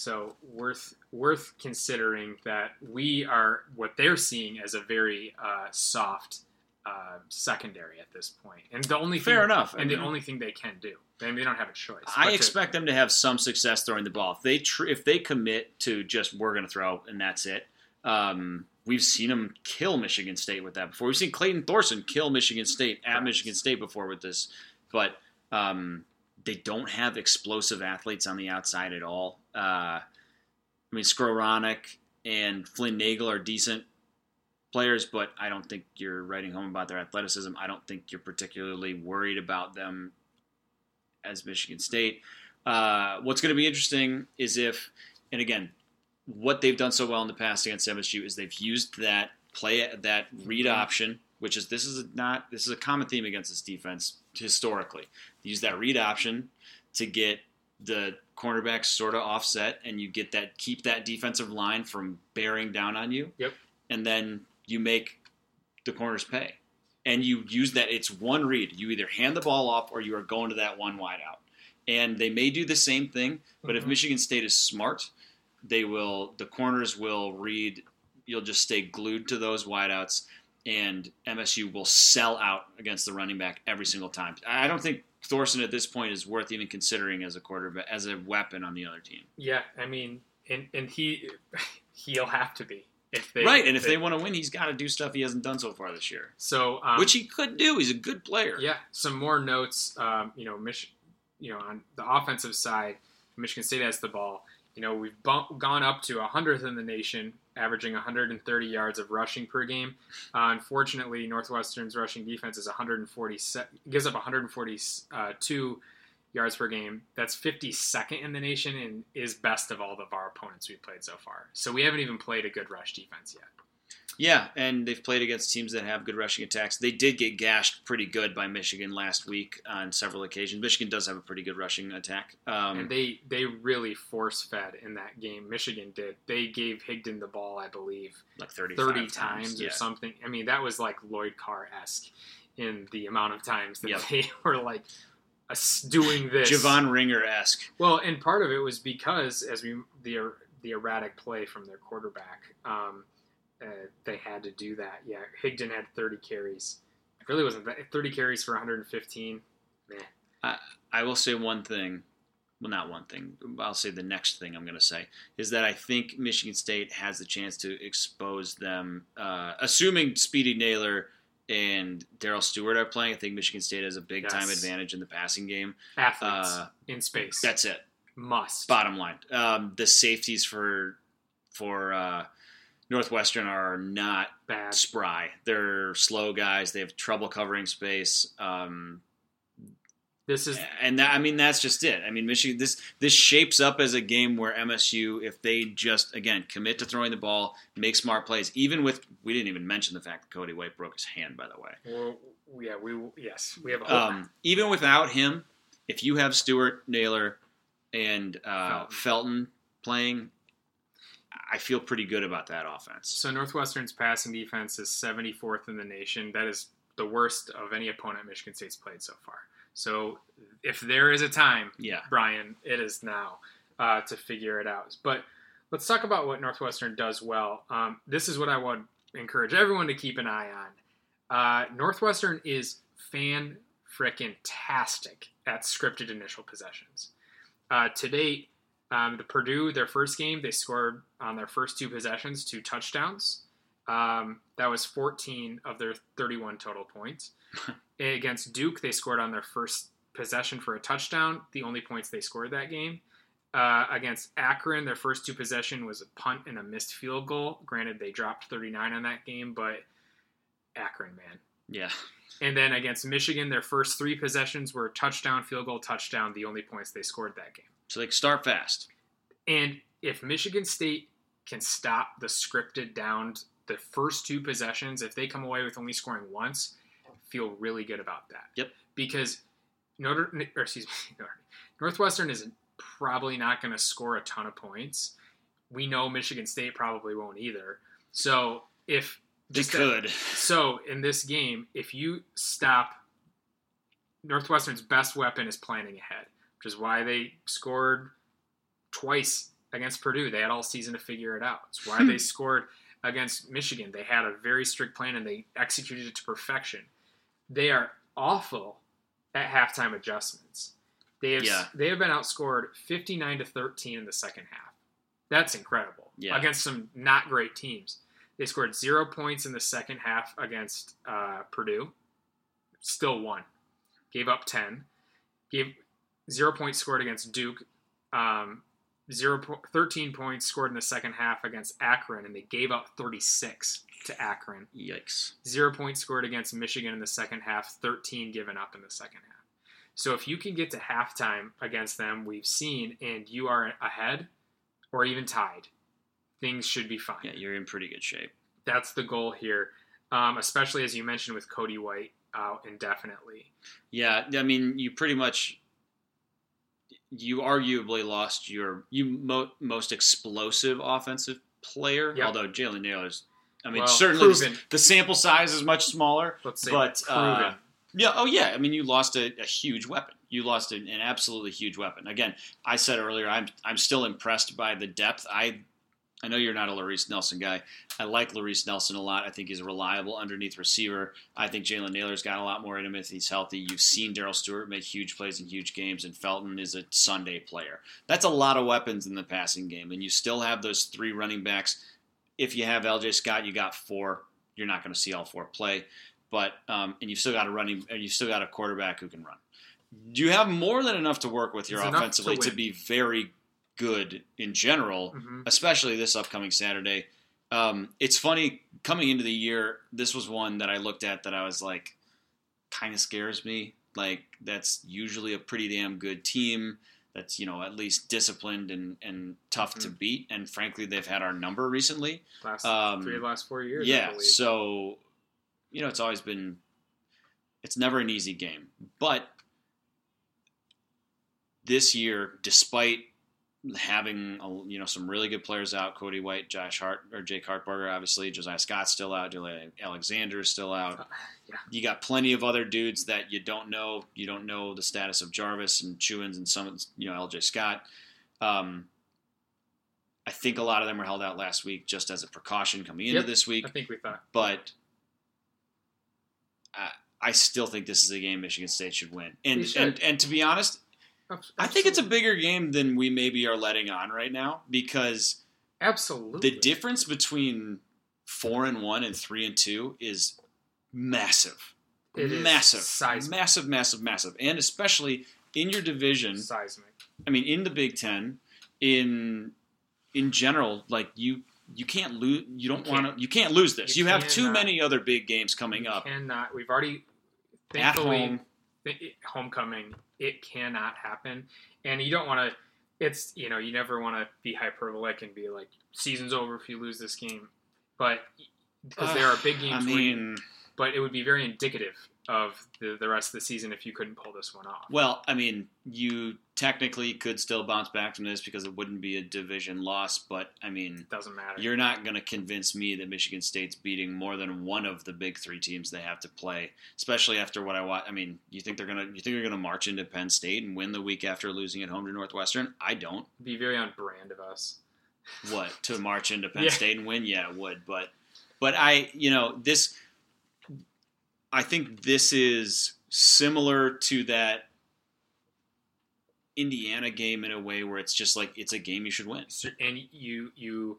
So worth worth considering that we are what they're seeing as a very uh, soft uh, secondary at this point, and the only Fair thing, enough. I and the mean- only thing they can do. I mean, they don't have a choice. I but to- expect them to have some success throwing the ball. If they tr- if they commit to just we're going to throw and that's it. Um, we've seen them kill Michigan State with that before. We've seen Clayton Thorson kill Michigan State at Right. Michigan State before with this, but um, they don't have explosive athletes on the outside at all. Uh, I mean, Skowronek and Flynn Nagel are decent players, but I don't think you're writing home about their athleticism. I don't think you're particularly worried about them as Michigan State. Uh, what's going to be interesting is if, and again, what they've done so well in the past against MSU is they've used that play that read option, which is this is not this is a common theme against this defense historically. They use that read option to get the cornerbacks sort of offset, and you get that keep that defensive line from bearing down on you. Yep. and then you make the corners pay. And you use that. It's one read. You either hand the ball off or you are going to that one wide out. And they may do the same thing, but if Mhm. Michigan State is smart, they will. The corners will read. You'll just stay glued to those wideouts, and MSU will sell out against the running back every single time. I don't think Thorson at this point is worth even considering as a quarterback, as a weapon on the other team. Yeah, I mean, and and he he'll have to be if they right, and if they, want to win, he's got to do stuff he hasn't done so far this year, so um, which he could do. He's a good player. Yeah, some more notes. Um, you know, Mich- you know, on the offensive side, Michigan State has the ball. You know, we've bump- gone up to a 100th in the nation, averaging 130 yards of rushing per game. Uh, unfortunately, Northwestern's rushing defense is 140 gives up 142 yards per game. That's 52nd in the nation and is best of all of our opponents we've played so far. So we haven't even played a good rush defense yet. Yeah, and they've played against teams that have good rushing attacks. They did get gashed pretty good by Michigan last week on several occasions. Michigan does have a pretty good rushing attack. Um, and they they really force fed in that game. Michigan did. They gave Higdon the ball, I believe, like 30 30 times or yeah. something. I mean, that was like Lloyd Carr esque in the amount of times that Yep. they were like doing this. Javon Ringer esque. Well, and part of it was because as we the er, the erratic play from their quarterback, um, uh, they had to do that. Yeah, Higdon had 30 carries. It really wasn't that 30 carries for 115. Meh. I I will say one thing. Well, not one thing. I'll say the next thing I'm going to say is that I think Michigan State has the chance to expose them. Uh, assuming Speedy Nailor and Darrell Stewart are playing, I think Michigan State has a big time advantage in the passing game. Athletes Uh, in space. That's it. must. Bottom line, um, the safeties for for uh, Northwestern are not bad. spry. They're slow guys. They have trouble covering space. Um, This is and that, I mean that's just it. I mean Michigan this this shapes up as a game where MSU if they just again commit to throwing the ball, make smart plays, even with we didn't even mention the fact that Cody White broke his hand by the way. Well, yeah, we yes we have. Um, even without him, if you have Stewart, Nailor, and uh, Felton. Felton. playing, I feel pretty good about that offense. so Northwestern's passing defense is 74th in the nation. That is the worst of any opponent Michigan State's played so far. So if there is a time, Yeah, Brian, it is now uh, to figure it out. But let's talk about what Northwestern does well. Um, this is what I would encourage everyone to keep an eye on. Uh, Northwestern is fan frickin' tastic at scripted initial possessions. Uh, to date, um, the Purdue, their first game, they scored on their first two possessions two touchdowns. Um, that was 14 of their 31 total points. Against Duke, they scored on their first possession for a touchdown, the only points they scored that game. Uh, against Akron, their first two possession was a punt and a missed field goal. Granted, they dropped 39 on that game, but Akron, man. yeah, And then against Michigan, their first three possessions were touchdown, field goal, touchdown, the only points they scored that game. So like start fast. And if Michigan State can stop the scripted down the first two possessions, if they come away with only scoring once, feel really good about that. Yep. Because Notre, or excuse me, Northwestern is probably not going to score a ton of points. We know Michigan State probably won't either. So if They just that- could. so in this game, if you stop Northwestern's best weapon is planning ahead, which is why they scored twice against Purdue. They had all season to figure it out. It's why they scored against Michigan. They had a very strict plan and they executed it to perfection. They are awful at halftime adjustments. They have Yeah. they have been outscored 59 to 13 in the second half. That's incredible. Yeah. Against some not great teams. They scored zero points in the second half against uh, Purdue. Still won. Gave up 10. Gave zero points scored against Duke. Um, zero po- 13 points scored in the second half against Akron, and they gave up 36 to Akron. Yikes. Zero points scored against Michigan in the second half, 13 given up in the second half. So if you can get to halftime against them, we've seen, and you are ahead or even tied, things should be fine. Yeah, you're in pretty good shape. That's the goal here, um, especially as you mentioned with Cody White out indefinitely. Yeah, I mean, you pretty much you arguably lost your you mo- most explosive offensive player. Yep. Although Jalen Nailor's I mean, Well, certainly the, the sample size is much smaller. But, uh. Yeah. Oh, yeah. I mean, you lost a, a huge weapon. You lost an, an absolutely huge weapon. Again, I said earlier, I'm I'm still impressed by the depth. I I know you're not a Laress Nelson guy. I like Laress Nelson a lot. I think he's a reliable underneath receiver. I think Jalen Nailor's got a lot more in him if he's healthy. You've seen Darrell Stewart make huge plays in huge games, and Felton is a Sunday player. That's a lot of weapons in the passing game, and you still have those three running backs. If you have LJ Scott, you got four. You're not going to see all four play, but um, and you've still got a running, and you've still got a quarterback who can run. You have more than enough to work with here It's enough to offensively to be very good in general Mhm. especially this upcoming Saturday. Um, it's funny coming into the year. This was one that I looked at that I was like, kind of scares me. Like that's usually a pretty damn good team. That's you know at least disciplined and and tough to Mhm. beat. And frankly, they've had our number recently. last um, three of the last four years. Yeah, so you know it's always been. It's never an easy game, but this year, despite having you know some really good players out, Cody White, Josh Hart, or Jake Hartbarger, obviously Josiah Scott's still out, Julian Alexander's still out. yeah. You got plenty of other dudes that you don't know. You don't know the status of Jarvis and Chewins and some, you know, LJ Scott. Um, I think a lot of them were held out last week just as a precaution coming into this week I think we thought. but I, I still think this is a game Michigan State should win. And and and to be honest, I think it's a bigger game than we maybe are letting on right now because absolutely the difference between four and one and three and two is massive, It is massive, seismic. massive, massive, massive, and especially in your division. seismic. I mean, in the Big Ten, in in general, like you you can't lose. You don't want to. You can't lose this. You, You have too many other big games coming up Cannot. We've already at thankfully home. Homecoming. It cannot happen, and you don't want to. It's you know you never want to be hyperbolic and be like season's over if you lose this game, but because there are big games. I where you- mean, but it would be very indicative of the, the rest of the season if you couldn't pull this one off. well, I mean, you technically could still bounce back from this because it wouldn't be a division loss. But I mean, Doesn't matter. you're not going to convince me that Michigan State's beating more than one of the big three teams they have to play, especially after what I watch. I mean, you think they're gonna you think they're gonna march into Penn State and win the week after losing at home to Northwestern? I don't. be very on brand of us. what to march into Penn Yeah. State and win? Yeah, it would. But but I you know this. I think this is similar to that Indiana game in a way where it's just like it's a game you should win. And you you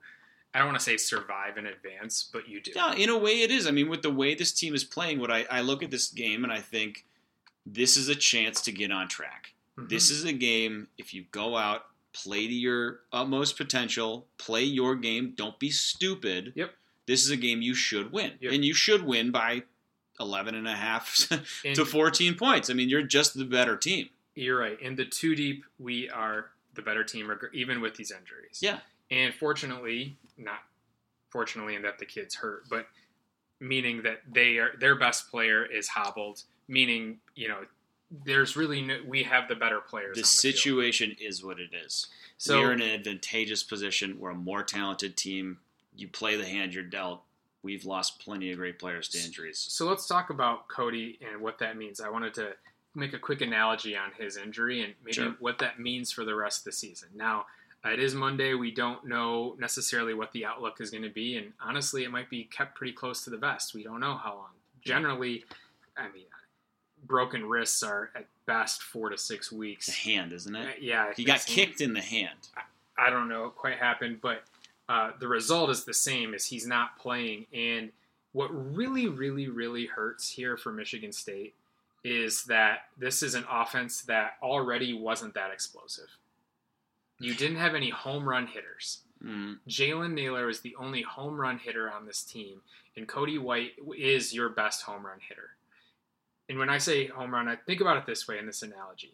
I don't want to say survive in advance, but you do. Yeah, in a way it is. I mean, with the way this team is playing, what I, I look at this game and I think this is a chance to get on track. Mhm. This is a game, if you go out, play to your utmost potential, play your game, don't be stupid. Yep. This is a game you should win. Yep. And you should win by 11 and a half And to 14 points. I mean, you're just the better team. You're right. In the two deep, we are the better team, even with these injuries. Yeah. And fortunately, not fortunately in that the kid's hurt, but meaning that they are their best player is hobbled. Meaning, you know, there's really no, we have the better players. The the field. situation is what it is. So we're in an advantageous position. We're a more talented team. You play the hand you're dealt. We've lost plenty of great players to injuries. So let's talk about Cody and what that means. I wanted to make a quick analogy on his injury and maybe Sure. what that means for the rest of the season. Now, uh, it is Monday. We don't know necessarily what the outlook is going to be, and honestly, it might be kept pretty close to the vest. We don't know how long. Generally, I mean, broken wrists are at best four to six weeks. hand, isn't Uh, it? yeah, He got kicked in the hand. I don't know what quite happened, but uh, the result is the same as he's not playing. And what really, really, really hurts here for Michigan State is that this is an offense that already wasn't that explosive. You didn't have any home run hitters. Mm, Jalen Nailor is the only home run hitter on this team, and Cody White is your best home run hitter. And when I say home run, I think about it this way in this analogy.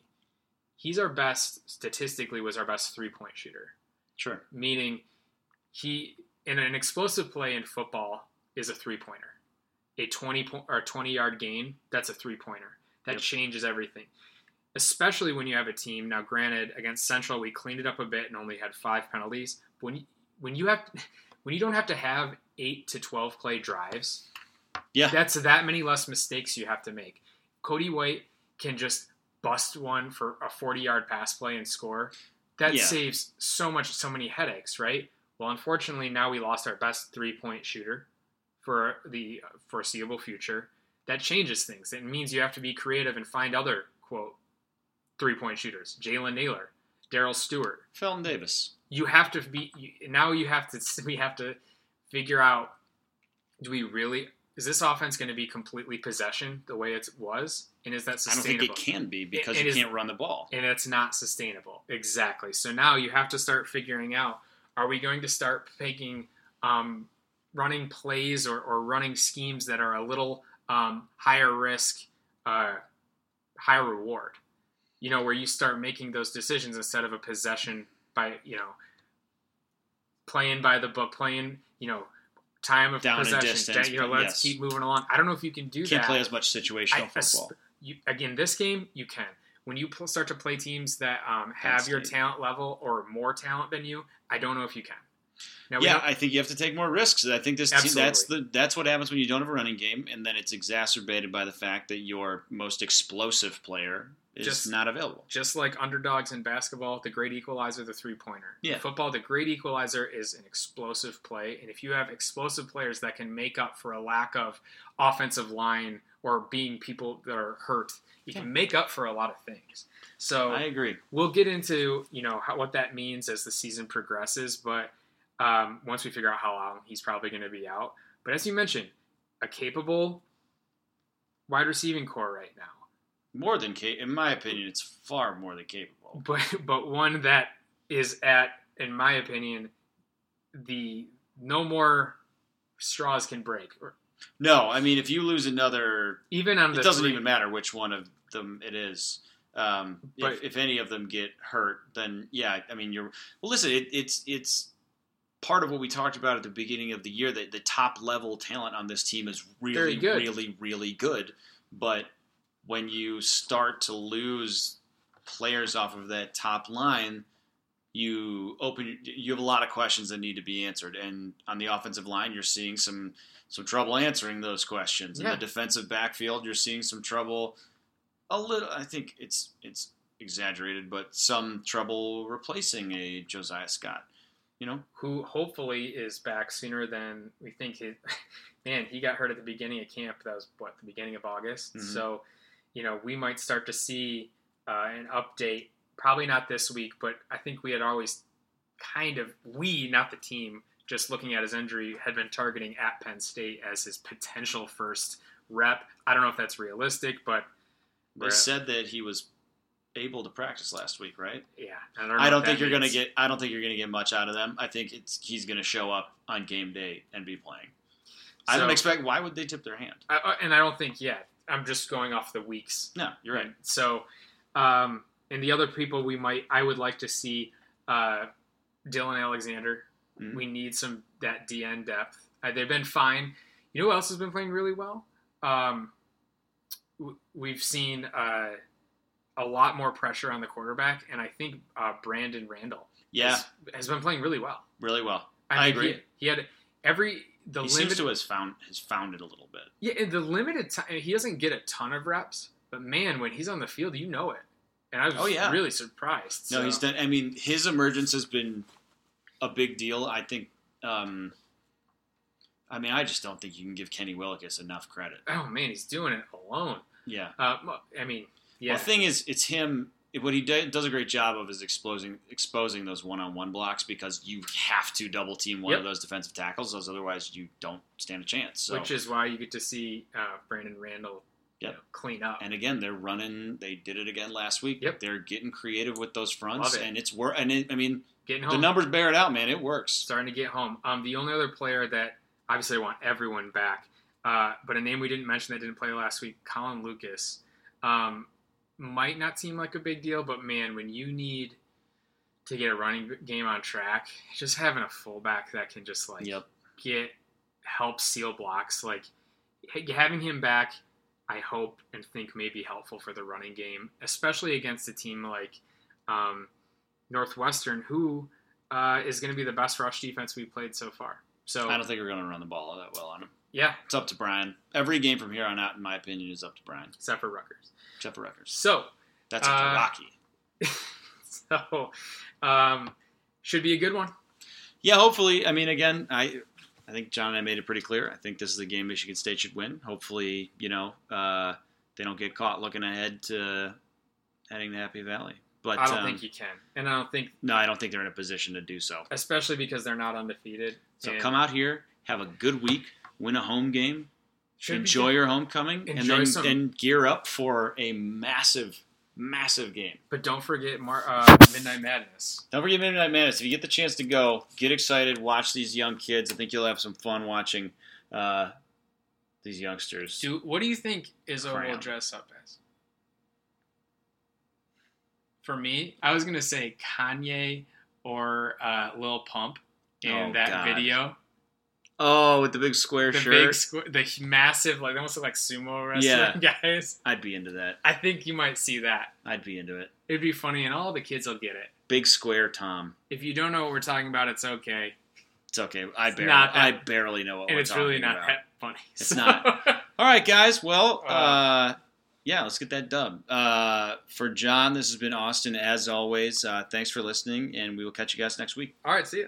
He's our best, statistically, was our best three point shooter sure. meaning he in an explosive play in football is a three pointer. A twenty point or twenty yard gain, that's a three pointer. That Yep. changes everything. Especially when you have a team. Now, granted, against Central we cleaned it up a bit and only had five penalties. But when you, when you have when you don't have to have eight to twelve play drives, Yeah. that's that many less mistakes you have to make. Cody White can just bust one for a forty yard pass play and score. That Yeah. saves so much, so many headaches, right? Well, unfortunately, now we lost our best three point shooter for the foreseeable future. That changes things. It means you have to be creative and find other quote three point shooters. Jalen Nailor, Darrell Stewart. Felton Davis. You have to be now. You have to we have to figure out. Do we really? Is this offense going to be completely possession the way it was? And is that sustainable? I don't think it can be because It you is- can't run the ball. and it's not sustainable. Exactly. So now you have to start figuring out: Are we going to start making um, running plays or, or running schemes that are a little um, higher risk, uh, higher reward? You know, where you start making those decisions instead of a possession by you know playing by the book, playing you know time of Down possession. distance, you know, but let's yes. keep moving along. I don't know if you can do that. Can't play as much situational I- football. you, again, this game you can. When you pl- start to play teams that um, have your talent level or more talent than you, I don't know if you can. Now, yeah, I think you have to take more risks. I think this team, that's the that's what happens when you don't have a running game, and then it's exacerbated by the fact that your most explosive player is Just- not available. just like underdogs in basketball, the great equalizer, the three pointer. Yeah. In football, the great equalizer is an explosive play, and if you have explosive players that can make up for a lack of offensive line or being people that are hurt, you can make up for a lot of things. So I agree. we'll get into you know how, what that means as the season progresses but um, once we figure out how long he's probably going to be out but as you mentioned a capable wide receiving core right now More than capable. In my opinion, it's far more than capable. but but one that is at in my opinion the no more straws can break or No, I mean, if you lose another, even on the it doesn't three- even matter which one of them it is. Um, But- if, if any of them get hurt, then yeah, I mean, you're well. Listen, it, it's it's part of what we talked about at the beginning of the year that the top level talent on this team is really, really, really good. But when you start to lose players off of that top line, you open you have a lot of questions that need to be answered. And on the offensive line, you're seeing some some trouble answering those questions. In the defensive backfield, you're seeing some trouble. A little, I think it's it's exaggerated, but some trouble replacing a Josiah Scott. You know, who hopefully is back sooner than we think. He, man, he got hurt at the beginning of camp. That was what the beginning of August. Mhm. So, you know, we might start to see uh, an update. Probably not this week, but I think we had always kind of we, not the team, just looking at his injury, had been targeting at Penn State as his potential first rep. I don't know if that's realistic, but they said that he was able to practice last week, right? yeah, I don't, know I don't think you're gonna get. I don't think you're gonna get much out of them. I think it's he's gonna show up on game day and be playing. I don't expect. Why would they tip their hand? I, and I don't think yet. I'm just going off the weeks No, you're right. So, um, and the other people we might, I would like to see uh, Dylan Alexander. Mhm. We need some that DN depth. Uh, they've been fine. You know who else has been playing really well? Um, w- we've seen uh, a lot more pressure on the quarterback, and I think uh, Brandon Randle Yeah, has, has been playing really well. really well. I, I agree. He, he had every the he limit. seems to has found has found it a little bit. Yeah, the limited time he doesn't get a ton of reps, but man, when he's on the field, you know it. And I was Oh, yeah. really surprised. No, so. he's done. I mean, his emergence has been a big deal. I think. Um, I mean, I just don't think you can give Kenny Willekes enough credit. Oh man, he's doing it alone. Yeah. Uh, I mean, yeah, Well, the thing is, it's him. What he do- does a great job of is exposing exposing those one on one blocks because you have to double team one Yep. of those defensive tackles, otherwise you don't stand a chance. So, which is why you get to see uh, Brandon Randle Yep. know, clean up. and again, they're running. They did it again last week. Yep. They're getting creative with those fronts, it. and it's work. And it, I mean, Getting home. the numbers bear it out, man. It works. starting to get home. Um, the only other player that obviously I want everyone back, uh, but a name we didn't mention that didn't play last week, Colin Lucas. Um, might not seem like a big deal, but man, when you need to get a running game on track, just having a fullback that can just like Yep. get help seal blocks, like having him back, I hope and think may be helpful for the running game, especially against a team like um, Northwestern, who uh, is going to be the best rush defense we've played so far. So I don't think we're going to run the ball that well on him. yeah, It's up to Brian. Every game from here on out, in my opinion, is up to Brian, except for Rutgers. except for Rutgers. So That's Uh, Rocky. so um, should be a good one. Yeah, hopefully. I mean, again, I I think John and I made it pretty clear. I think this is a game Michigan State should win. Hopefully, you know, uh, they don't get caught looking ahead to heading to Happy Valley. But I don't um, think you can, and I don't think, no, I don't think they're in a position to do so. especially because they're not undefeated. So and come out here, have a good week, win a home game, should enjoy your homecoming, and then some- and gear up for a massive, massive game. But don't forget Mar- uh, Midnight Madness. Don't forget Midnight Madness. If you get the chance to go, get excited, watch these young kids. I think you'll have some fun watching uh, these youngsters. Do what do you think Izzo will dress up as? For me, I was gonna say Kanye or uh, Lil Pump in Oh, that God. video. Oh, with the big square The shirt. big, squ- the massive, like they almost look like sumo wrestling guys. I'd be into that. I think you might see that. I'd be into it. It'd be funny, and all the kids will get it. Big square Tom. If you don't know what we're talking about, it's okay, It's okay. I barely, not that- I barely know what and it's really not about. that funny. It's not. All right, guys. Well, Uh, uh, yeah, let's get that dub. Uh, for John, this has been Austin. As always, uh, thanks for listening, and we will catch you guys next week. all right, see ya.